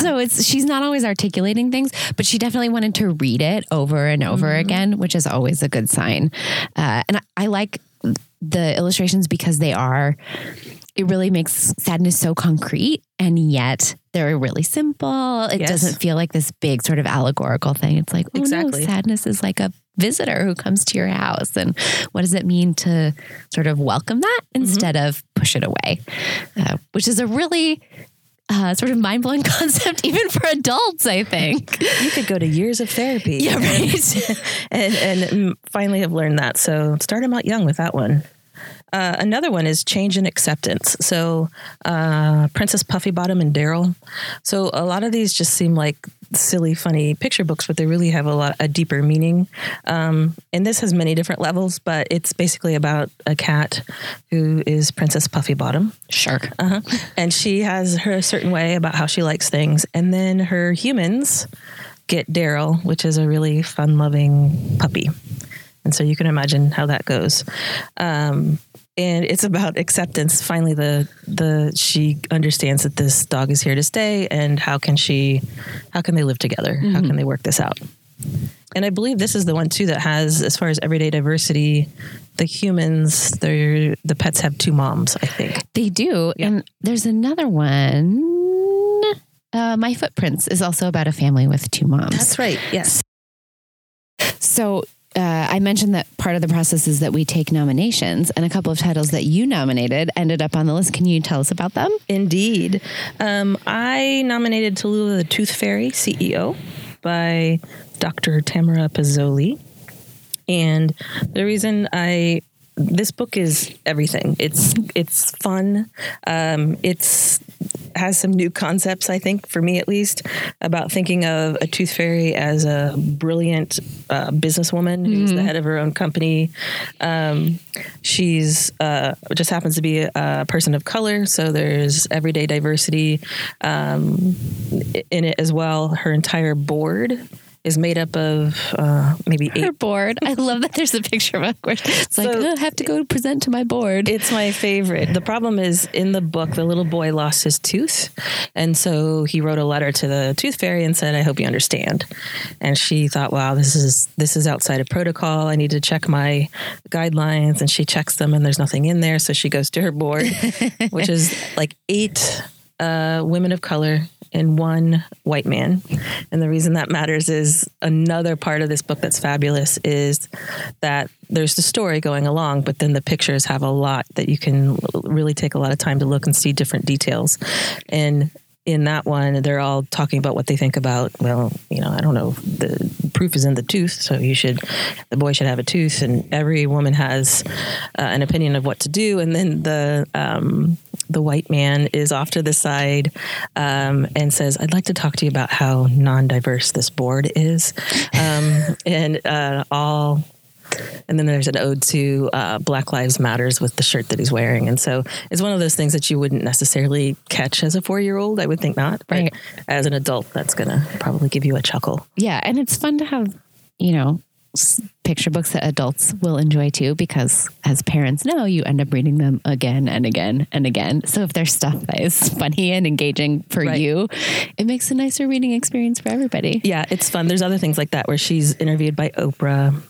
So it's she's not always articulating things but she definitely wanted to read it over and over again which is always a good sign. Uh, and I, I like the illustrations because they are it really makes sadness so concrete and yet they're really simple it Yes. doesn't feel like this big sort of allegorical thing it's like oh Exactly. no sadness is like a visitor who comes to your house and what does it mean to sort of welcome that instead of push it away uh, which is a really uh, sort of mind blowing concept, even for adults. I think. you could go to years of therapy Yeah, right. and, and mm, finally have learned that so start them out young with that one uh, another one is change and acceptance. So, uh, Princess Puffybottom and Darryl. So, a lot of these just seem like silly, funny picture books, but they really have a lot a deeper meaning. Um, and this has many different levels, but it's basically about a cat who is Princess Puffybottom. sure. Uh-huh. And she has her certain way about how she likes things. And then her humans get Darryl, which is a really fun loving puppy. And so you can imagine how that goes. Um, and it's about acceptance. Finally, the the she understands that this dog is here to stay, and how can she, how can they live together? How can they work this out? And I believe this is the one too that has, as far as everyday diversity, the humans, they're the pets have two moms. I think. They do. And there's another one. Uh, My Footprints is also about a family with two moms. That's right. Yes. So uh, I mentioned that part of the process is that we take nominations, and a couple of titles that you nominated ended up on the list. Can you tell us about them? Indeed. Um, I nominated Tallulah the Tooth Fairy CEO by Dr. Tamara Pizzoli. And the reason I this book is everything. It's it's fun. Um, it's has some new concepts, I think, for me at least, about thinking of a tooth fairy as a brilliant uh, businesswoman who's the head of her own company. Um, she's uh, just happens to be a, a person of color, so there's everyday diversity um, in it as well. Her entire board is made up of uh, maybe eight Her board. I love that there's a picture of a where it's like, oh, I have to go present to my board. It's my favorite. The problem is in the book, the little boy lost his tooth. And so he wrote a letter to the tooth fairy and said, I hope you understand. And she thought, wow, this is this is outside of protocol. I need to check my guidelines. And she checks them and there's nothing in there. So she goes to her board, which is like eight uh, women of color and one white man. And the reason that matters is another part of this book that's fabulous is that there's the story going along, but then the pictures have a lot that you can really take a lot of time to look and see different details. And in that one, they're all talking about what they think about. Well, you know, I don't know. The proof is in the tooth, so you should. The boy should have a tooth, and every woman has uh, an opinion of what to do. And then the um, the white man is off to the side um, and says, "I'd like to talk to you about how non-diverse this board is," um, and uh, all and then there's an ode to uh, Black Lives Matters with the shirt that he's wearing. And so it's one of those things that you wouldn't necessarily catch as a four year old. I would think not. But Right. as an adult, that's going to probably give you a chuckle. yeah. And it's fun to have, you know, picture books that adults will enjoy too, because as parents know, you end up reading them again and again and again. So if there's stuff that is funny and engaging for Right. you, it makes a nicer reading experience for everybody. Yeah, it's fun. There's other things like that where she's interviewed by Oprah.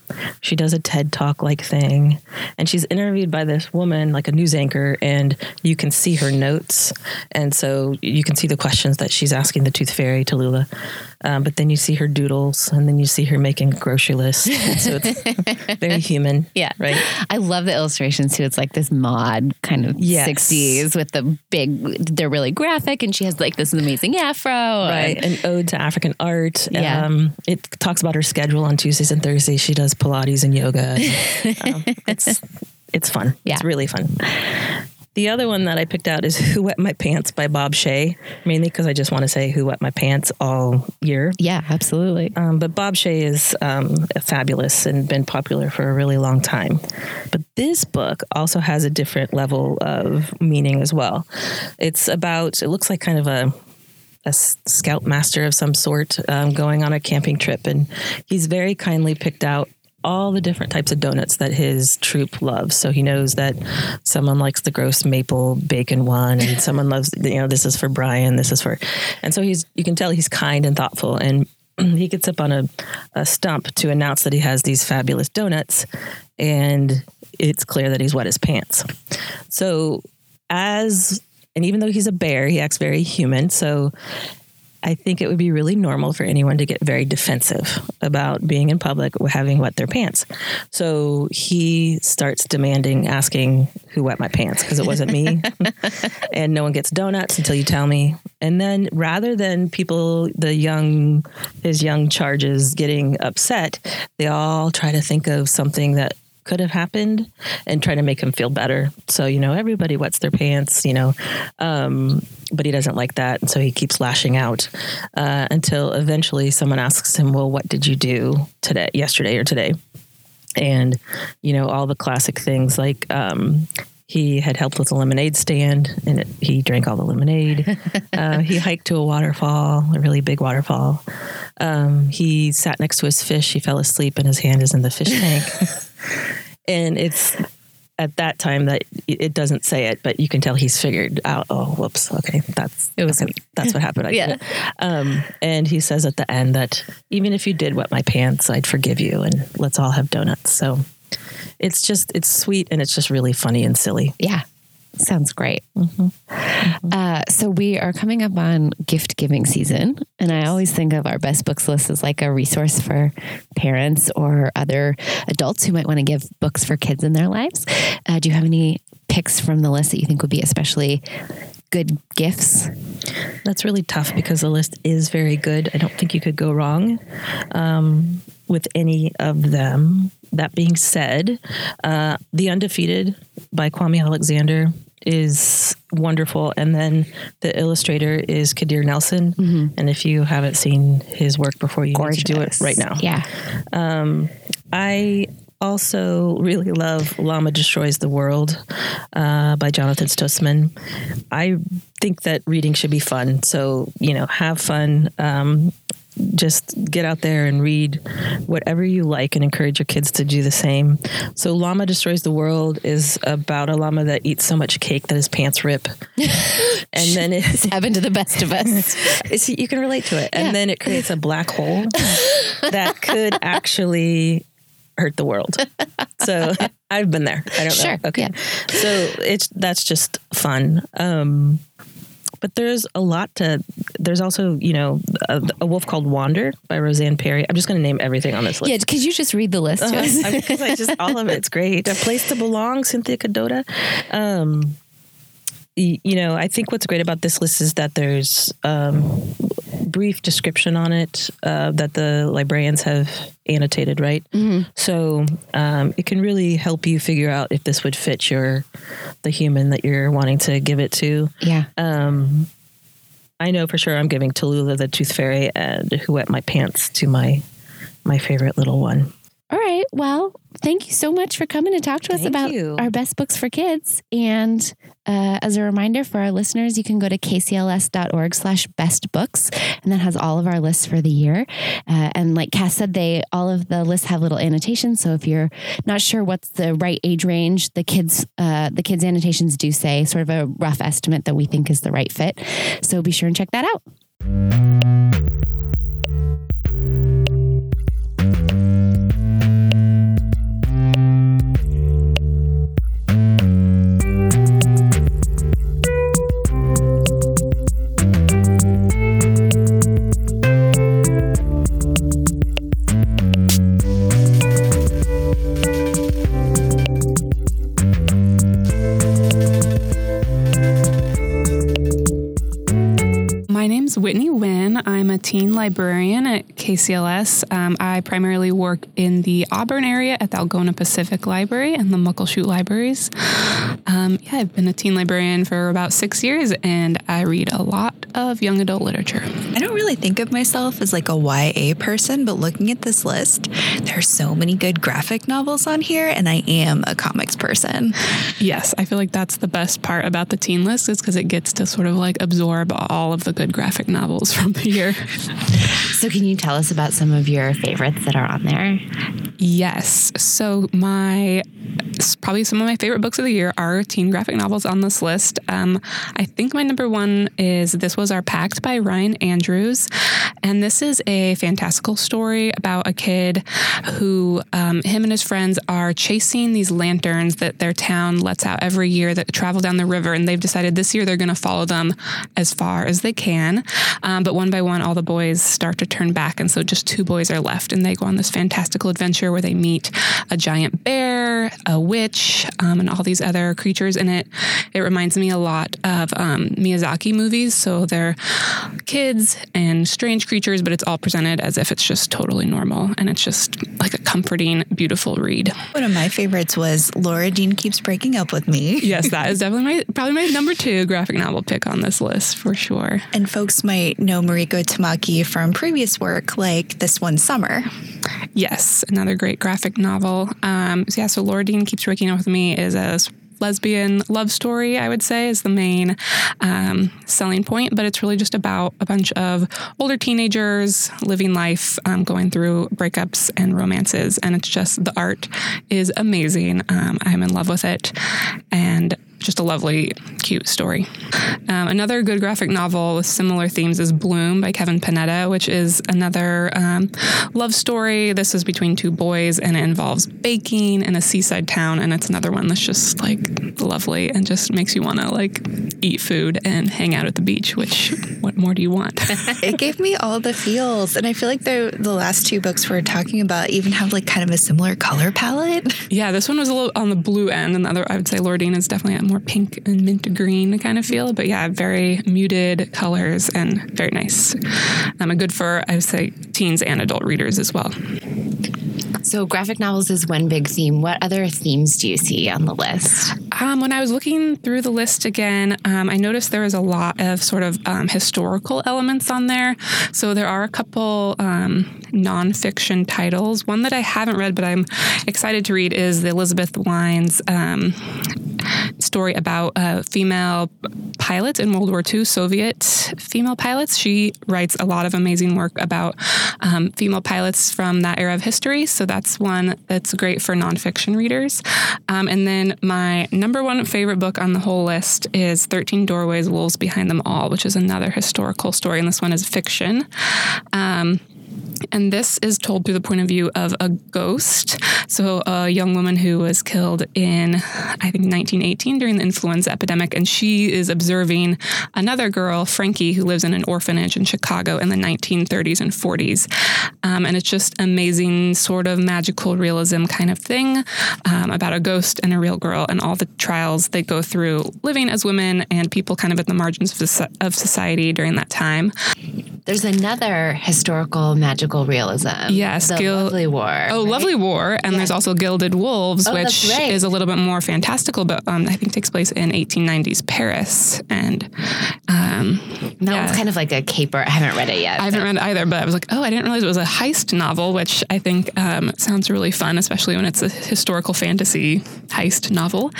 She does a TED talk like thing. And she's interviewed by this woman, like a news anchor, and you can see her notes. And so you can see the questions that she's asking the tooth fairy, Tallulah. Um, but then you see her doodles, and then you see her making a grocery list. And so very human. Yeah. Right. I love the illustrations too. It's like this mod kind of Yes. 60s with the big, they're really graphic and she has like this amazing afro. Right, and- an ode to African art. Yeah. Um, it talks about her schedule on Tuesdays and Thursdays. She does Pilates and yoga. Um, it's it's fun. Yeah. It's really fun. The other one that I picked out is Who Wet My Pants by Bob Shea, mainly because I just want to say Who Wet My Pants all year. yeah, absolutely. Um, but Bob Shea is um, fabulous and been popular for a really long time. But this book also has a different level of meaning as well. It's about, it looks like kind of a, a s- scoutmaster of some sort um, going on a camping trip. And he's very kindly picked out all the different types of donuts that his troop loves. So he knows that someone likes the gross maple bacon one, and someone loves, you know, this is for Brian, this is for, and so he's, you can tell he's kind and thoughtful. And he gets up on a, a stump to announce that he has these fabulous donuts, and it's clear that he's wet his pants. So, as and even though he's a bear, he acts very human. So, I think it would be really normal for anyone to get very defensive about being in public having wet their pants. So he starts demanding, asking who wet my pants because it wasn't me. and no one gets donuts until you tell me. And then rather than people, the young, his young charges getting upset, they all try to think of something that could have happened and try to make him feel better. So, you know, everybody wets their pants, you know, um, but he doesn't like that. And so he keeps lashing out uh, until eventually someone asks him, Well, what did you do today, yesterday, or today? And, you know, all the classic things like, um, he had helped with a lemonade stand and it, he drank all the lemonade. uh, he hiked to a waterfall, a really big waterfall. Um, he sat next to his fish. He fell asleep and his hand is in the fish tank. and it's at that time that it doesn't say it, but you can tell he's figured out. Oh, whoops. Okay, that's it was okay, that's what happened. I Yeah. Um, and he says at the end that even if you did wet my pants, I'd forgive you, and let's all have donuts. So it's just it's sweet and it's just really funny and silly. Yeah. Sounds great. Uh, so we are coming up on gift giving season, and I always think of our best books list as like a resource for parents or other adults who might want to give books for kids in their lives. Uh, do you have any picks from the list that you think would be especially good gifts? That's really tough because the list is very good. I don't think you could go wrong um, with any of them. That being said, uh, The Undefeated by Kwame Alexander is wonderful. And then the illustrator is Kadir Nelson. And if you haven't seen his work before, you need to do it right now. Yeah. I also really love Llama Destroys the World uh, by Jonathan Stutzman. I think that reading should be fun. So, you know, have fun. Um, just get out there and read whatever you like and encourage your kids to do the same. So, Llama Destroys the World is about a llama that eats so much cake that his pants rip. and then it, It's happened to the best of us. it's, you can relate to it. And then it creates a black hole that could actually hurt the world. So I've been there. I don't Sure, know. Okay. yeah. So it's that's just fun. Um, but there's a lot to. There's also, you know, a, a wolf called Wander by Rosanne Parry. I'm just going to name everything on this list. Yeah. Could you just read the list to us? I, I just all of it's great. A place to belong, Cynthia Kadohata. Um, you know, I think what's great about this list is that there's um, brief description on it uh, that the librarians have annotated, right? So um, it can really help you figure out if this would fit your the human that you're wanting to give it to. yeah. Um, I know for sure I'm giving Tallulah the Tooth Fairy and Who Wet My Pants to my my favorite little one. All right. Well, thank you so much for coming to talk to us Thank about you. our best books for kids. And uh, as a reminder for our listeners, you can go to kcls.org slash best books, and that has all of our lists for the year. Uh, and like Cass said, they all of the lists have little annotations. So if you're not sure what's the right age range, the kids uh, the kids annotations do say sort of a rough estimate that we think is the right fit. So be sure and check that out. Teen librarian at KCLS. Um, I primarily work in the Auburn area at the Algona Pacific Library and the Muckleshoot Libraries. Um, yeah, I've been a teen librarian for about six years and I read a lot of young adult literature. I don't really think of myself as like a YA person, but looking at this list, there are so many good graphic novels on here, and I am a comics person. Yes, I feel like that's the best part about the teen list is because it gets to sort of like absorb all of the good graphic novels from the year. So can you tell us about some of your favorites that are on there? Yes. So my probably some of my favorite books of the year are teen graphic novels on this list. Um, I think my number one is This Was Our Pact by Ryan Andrews. And this is a fantastical story about a kid who, um, him and his friends are chasing these lanterns that their town lets out every year that travel down the river. And they've decided this year they're going to follow them as far as they can. Um, but one by one, all the boys start to turn back. And so just two boys are left. And they go on this fantastical adventure where they meet a giant bear, a witch, um, and all these other creatures in it. It reminds me a lot of um, Miyazaki movies. So they're kids and strange creatures, but it's all presented as if it's just totally normal. And it's just like a comforting, beautiful read. One of my favorites was Laura Dean Keeps Breaking Up With Me. Yes, that is definitely my probably my number two graphic novel pick on this list for sure. And folks might know Mariko Tamaki from previous work like This One Summer. Yes, another great graphic novel. Um, so yeah, so Laura Dean Keeps Breaking Up With Me is a lesbian love story, I would say, is the main um, selling point. But it's really just about a bunch of older teenagers living life, um, going through breakups and romances. And it's just the art is amazing. Um, I'm in love with it. And just a lovely, cute story. Um, another good graphic novel with similar themes is Bloom by Kevin Panetta, which is another um, love story. This is between two boys and it involves baking in a seaside town. And it's another one that's just like lovely and just makes you want to like eat food and hang out at the beach, which what more do you want? it gave me all the feels. And I feel like the, the last two books we're talking about even have like kind of a similar color palette. Yeah, this one was a little on the blue end, and the other, I would say, Laura Dean is definitely a more pink and mint green kind of feel. But yeah, very muted colors and very nice. Um, a good for, I would say, teens and adult readers as well. So, graphic novels is one big theme. What other themes do you see on the list? Um, when I was looking through the list again, um, I noticed there was a lot of sort of um, historical elements on there. So, there are a couple um, nonfiction titles. One that I haven't read, but I'm excited to read, is the Elizabeth Wein's um, story about female pilots in World War II, Soviet female pilots. She writes a lot of amazing work about um, female pilots from that era of history. So that's one that's great for nonfiction readers. Um, and then my number one favorite book on the whole list is 13 Doorways, Wolves Behind Them All, which is another historical story. And this one is fiction. Um, and this is told through the point of view of a ghost. So, a young woman who was killed in, I think, 1918 during the influenza epidemic. And she is observing another girl, Frankie, who lives in an orphanage in Chicago in the 1930s and 40s. Um, and it's just amazing, sort of magical realism kind of thing um, about a ghost and a real girl and all the trials they go through living as women and people kind of at the margins of, of society during that time. There's another historical magical realism. Yes, the Gil- Lovely War. Oh, right? Lovely War, and there's also Gilded Wolves, Oh, which right. is a little bit more fantastical, but um, I think takes place in 1890s Paris. And um, That yeah. one's kind of like a caper. I haven't read it yet. I haven't read it either, but I was like, oh, I didn't realize it was a heist novel, which I think um, sounds really fun, especially when it's a historical fantasy heist novel.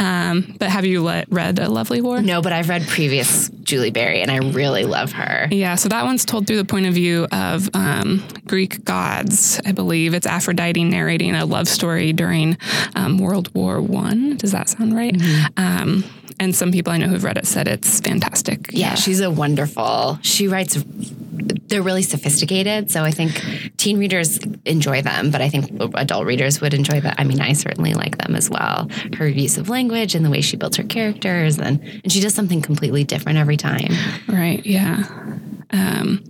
Um, but have you let, read A Lovely War? No, but I've read previous Julie Berry, and I really love her. Yeah, so that one's told through the point of view of um, Greek gods, I believe. It's Aphrodite narrating a love story during um, World War One. Does that sound right? Um, and some people I know who've read it said it's fantastic. Yeah, she's a wonderful. She writes. They're really sophisticated, so I think teen readers enjoy them, but I think adult readers would enjoy that. I mean, I certainly like them as well. Her use of language and the way she builds her characters, and and she does something completely different every time. Right, yeah. Um,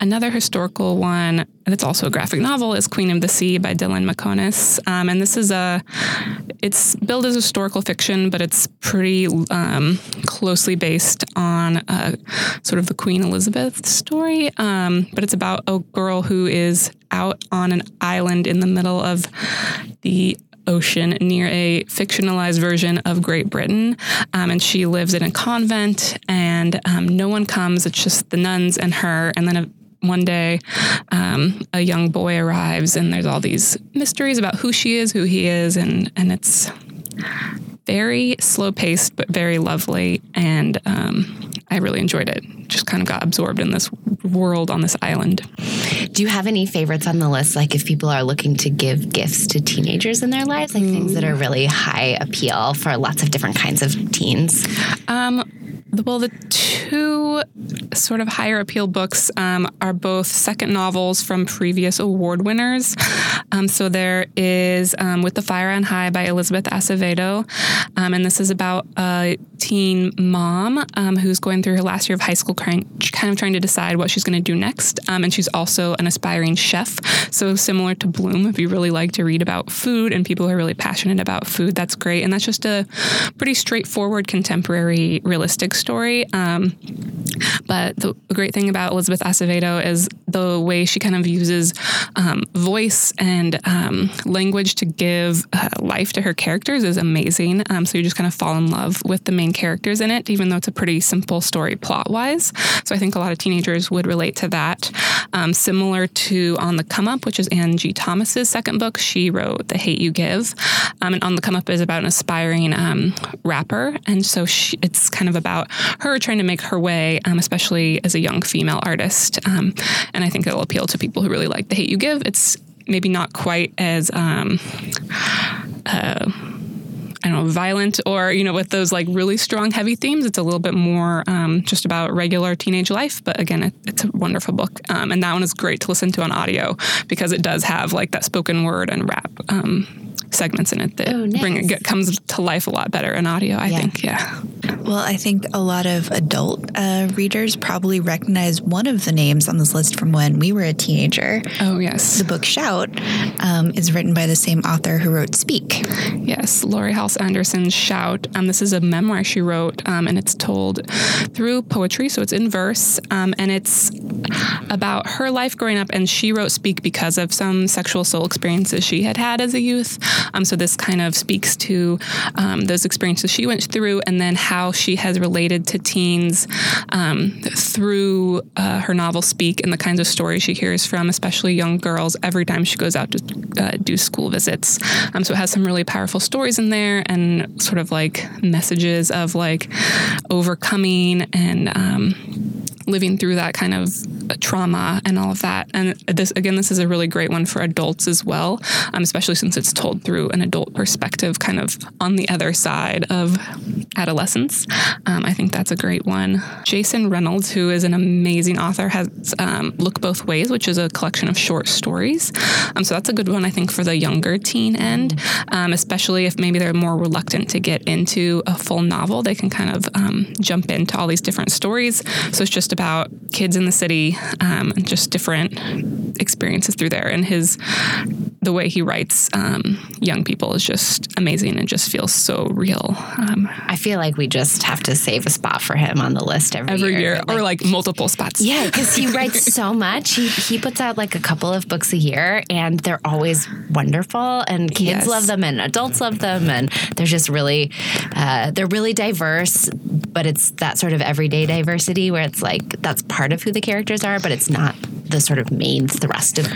another historical one that's also a graphic novel is Queen of the Sea by Dylan Meconis. Um, and this is a, it's billed as historical fiction, but it's pretty um, closely based on uh, sort of the Queen Elizabeth story. Um, but it's about a girl who is out on an island in the middle of the ocean near a fictionalized version of Great Britain. Um, and she lives in a convent, and um, no one comes. It's just the nuns and her. And then a, one day, um, a young boy arrives, and there's all these mysteries about who she is, who he is, and and it's very slow paced but very lovely. And um, I really enjoyed it. Just kind of got absorbed in this world on this island. Do you have any favorites on the list? Like if people are looking to give gifts to teenagers in their lives, like things that are really high appeal for lots of different kinds of teens? Um, well, the two sort of higher appeal books um, are both second novels from previous award winners. Um, so there is um, With the Fire on High by Elizabeth Acevedo. Um, and this is about a teen mom um, who's going through her last year of high school, kind of trying to decide what she's going to do next. Um, and she's also an aspiring chef. So similar to Bloom, if you really like to read about food and people who are really passionate about food, that's great. And that's just a pretty straightforward contemporary realistic story. Um, but the great thing about Elizabeth Acevedo is the way she kind of uses um, voice and um, language to give uh, life to her characters is amazing. Um, so you just kind of fall in love with the main characters in it, even though it's a pretty simple story plot wise. So I think a lot of teenagers would relate to that. Um, similar to On the Come Up, which is Angie Thomas's second book, she wrote The Hate You Give. Um, and On the Come Up is about an aspiring um, rapper. And so she, it's kind of about her trying to make her way, um, especially as a young female artist. Um, and I think it'll appeal to people who really like The Hate You Give. It's maybe not quite as um, uh, I don't know, violent or, you know, with those like really strong, heavy themes. It's a little bit more um, just about regular teenage life. But again, it, it's a wonderful book. Um, and that one is great to listen to on audio because it does have like that spoken word and rap um, segments in it that Oh, nice. bring it get, comes to life a lot better in audio, I Yeah. think. Yeah. Well, I think a lot of adult uh, readers probably recognize one of the names on this list from when we were a teenager. Oh, yes. The book Shout um, is written by the same author who wrote Speak. Yes, Laurie Anderson's Shout. Um, this is a memoir she wrote, um, and it's told through poetry, so it's in verse, um, and it's about her life growing up. And she wrote Speak because of some sexual soul experiences she had had as a youth. Um, so this kind of speaks to um, those experiences she went through, and then how she has related to teens um, through uh, her novel Speak and the kinds of stories she hears from, especially young girls, every time she goes out to uh, do school visits. So it has some really powerful stories in there and sort of like messages of like overcoming and um, living through that kind of trauma and all of that. And this again, this is a really great one for adults as well, um, especially since it's told through an adult perspective, kind of on the other side of adolescence. Um, I think that's a great one. Jason Reynolds, who is an amazing author, has um, Look Both Ways, which is a collection of short stories. Um, so that's a good one, I think, for the younger teen end, um, especially if maybe they're more reluctant to get into a full novel. They can kind of um, jump into all these different stories. So it's just about kids in the city um, and just different experiences through there. And his the way he writes um, young people is just amazing and just feels so real. Um, I feel like we just have to save a spot for him on the list every, every year, Like, or like multiple spots. Yeah, because he writes so much. He he puts out like a couple of books a year, and they're always wonderful. And kids Yes. love them, and adults love them, and they're just really, uh, they're really diverse. But it's that sort of everyday diversity where it's like that's part of who the characters are, but it's not the sort of main thrust of,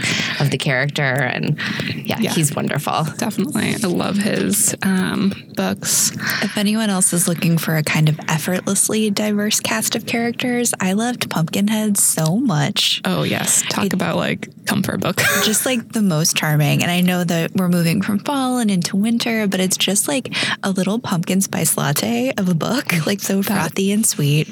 of the character. And yeah, Yeah. he's wonderful. Definitely. I love his um, books. If anyone else is looking for a kind of effortlessly diverse cast of characters, I loved Pumpkinhead so much. Oh, yes. Talk about like comfort book. Just like the most charming. And I know that we're moving from fall and into winter, but it's just like a little pumpkin spice latte of a book, like so frothy and sweet.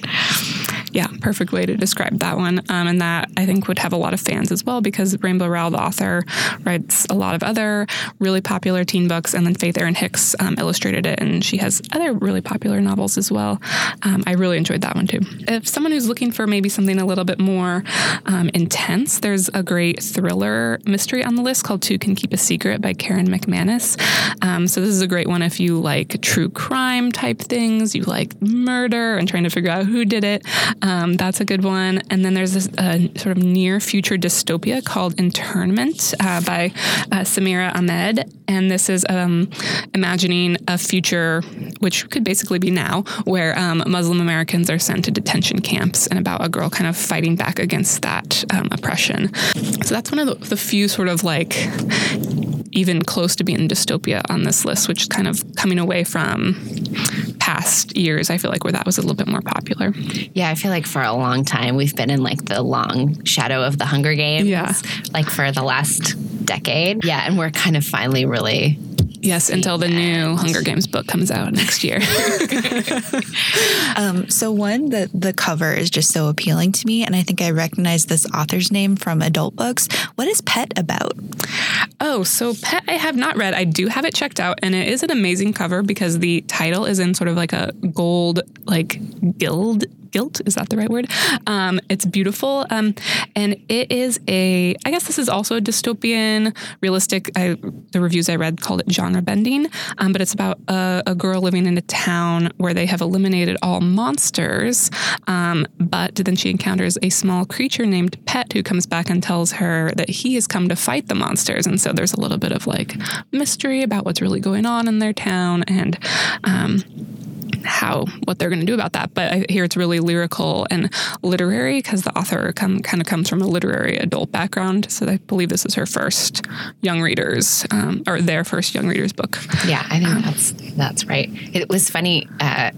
Yeah, perfect way to describe that one. Um, and that I think would have a lot of fans as well because Rainbow Rowell, the author, writes a lot of other really popular teen books. And then Faith Erin Hicks um, illustrated it, and she has other really popular novels as well. Um, I really enjoyed that one too. If someone who's looking for maybe something a little bit more um, intense, there's a great thriller mystery on the list called Two Can Keep a Secret by Karen McManus. Um, so this is a great one if you like true crime type things, you like murder and trying to figure out who did it. Um, that's a good one. And then there's this uh, sort of near future dystopia called Internment uh, by uh, Samira Ahmed. And this is um, imagining a future, which could basically be now, where um, Muslim Americans are sent to detention camps and about a girl kind of fighting back against that um, oppression. So that's one of the, the few sort of like even close to being dystopia on this list, which is kind of coming away from past years. I feel like where that was a little bit more popular. Yeah, I feel like for a long time we've been in like the long shadow of the Hunger Games. Yeah. Like for the last decade. Yeah, and we're kind of finally really Yes, until the new Hunger Games book comes out next year. Um, so one, the the cover is just so appealing to me, and I think I recognize this author's name from adult books. What is Pet about? Oh, so Pet I have not read. I do have it checked out, and it is an amazing cover because the title is in sort of like a gold like guild guilt is that the right word? Um, it's beautiful. Um, and it is a i guess this is also a dystopian realistic I, the reviews i read called it genre bending. Um, but it's about a, a, girl living in a town where they have eliminated all monsters um, but then she encounters a small creature named pet who comes back and tells her that he has come to fight the monsters. And so there's a little bit of like mystery about what's really going on in their town. And um, how what they're going to do about that. But I hear it's really lyrical and literary because the author come, kind of comes from a literary adult background. So I believe this is her first young readers um, or their first young readers book. Yeah, I think um, that's that's right. It was funny. Uh,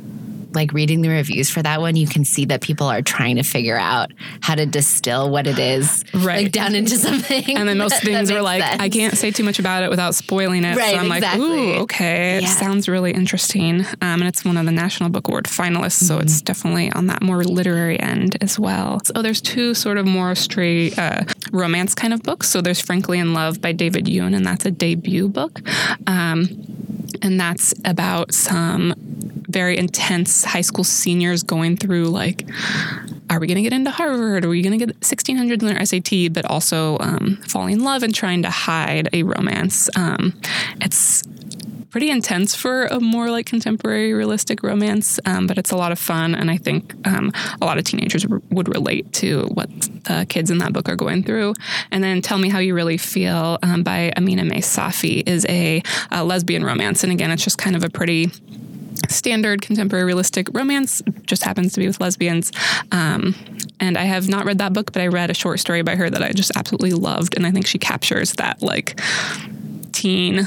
like reading the reviews for that one, you can see that people are trying to figure out how to distill what it is, right, like down into something. And then most that, things are like, sense. I can't say too much about it without spoiling it. Right, so I'm exactly. like, ooh, okay, yeah. it sounds really interesting. Um, and it's one of the National Book Award finalists, so mm-hmm. it's definitely on that more literary end as well. So there's two sort of more straight uh, romance kind of books. So there's Frankly in Love by David Yoon, and that's a debut book. Um, and that's about some very intense high school seniors going through like are we going to get into Harvard? Are we going to get 1600 in their SAT? But also um, falling in love and trying to hide a romance. Um, it's pretty intense for a more like contemporary realistic romance, um, but it's a lot of fun. And I think um, a lot of teenagers r- would relate to what the kids in that book are going through. And then Tell Me How You Really Feel um, by Aminah Mae Safi is a, a lesbian romance. And again, it's just kind of a pretty standard contemporary realistic romance just happens to be with lesbians. Um, and i have not read that book but i read a short story by her that i just absolutely loved. And i think she captures that like teen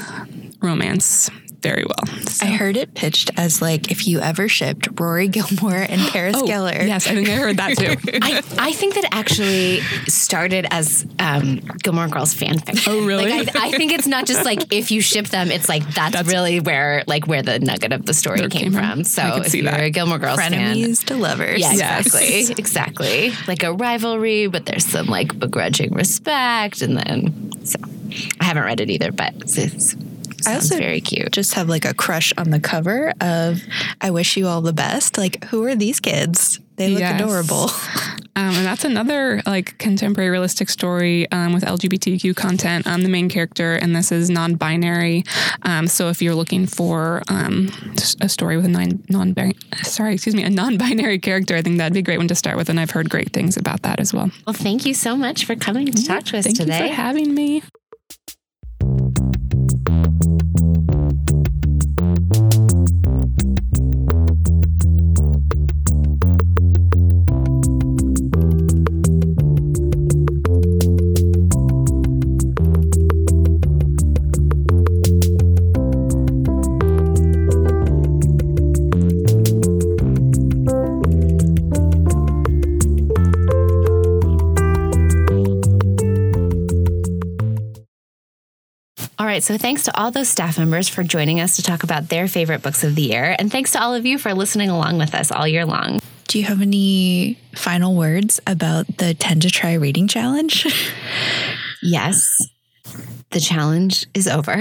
romance very well. So. I heard it pitched as like if you ever shipped Rory Gilmore and Paris oh, Geller. Yes, I think I heard that too. I, I think that actually started as um, Gilmore Girls fanfic. Oh, really? Like, I, I, think it's not just like if you ship them, it's like that's, that's really where like where the nugget of the story came, came, from. So if you're that. a Gilmore Girls Frenemies fan, to lovers. Yeah, exactly, yes. exactly. Like a rivalry, but there's some like begrudging respect, and then so I haven't read it either, but it's, it's I also very cute. Just have like a crush on the cover of "I Wish You All the Best." Like, who are these kids? They look yes. adorable. Um, and that's another like contemporary realistic story um, with LGBTQ content. Um, the main character, and this is non-binary. Um, so if you're looking for um, a story with a non non sorry, excuse me, a non-binary character, I think that'd be a great one to start with. And I've heard great things about that as well. Well, thank you so much for coming to talk to us thank today. Thank you for having me thank you right. So thanks to all those staff members for joining us to talk about their favorite books of the year. And thanks to all of you for listening along with us all year long. Do you have any final words about the 10 to try reading challenge? yes. The challenge is over.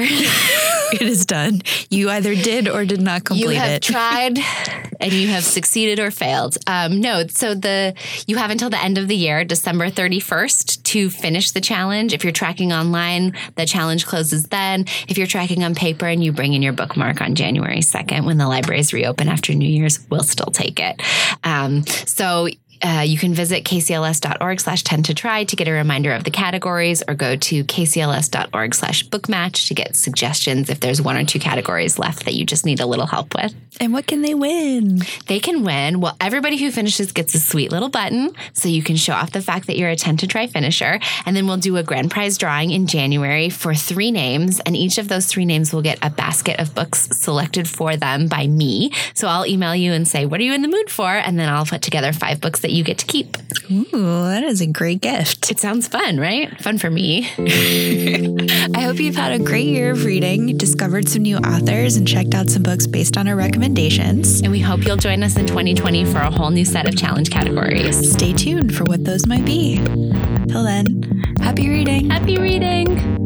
it is done. You either did or did not complete it. You have it. tried and you have succeeded or failed. Um, no, so the you have until the end of the year, December 31st, to finish the challenge. If you're tracking online, the challenge closes then. If you're tracking on paper and you bring in your bookmark on January 2nd, when the libraries reopen after New Year's, we'll still take it. Um, so uh, you can visit kcls.org slash 10 to try to get a reminder of the categories or go to kcls.org slash bookmatch to get suggestions if there's one or two categories left that you just need a little help with. And what can they win? They can win. Well, everybody who finishes gets a sweet little button so you can show off the fact that you're a 10 to try finisher. And then we'll do a grand prize drawing in January for three names. And each of those three names will get a basket of books selected for them by me. So I'll email you and say, What are you in the mood for? And then I'll put together five books that that you get to keep. Ooh, that is a great gift. It sounds fun, right? Fun for me. I hope you've had a great year of reading, discovered some new authors, and checked out some books based on our recommendations. And we hope you'll join us in 2020 for a whole new set of challenge categories. Stay tuned for what those might be. Till then, happy reading. Happy reading.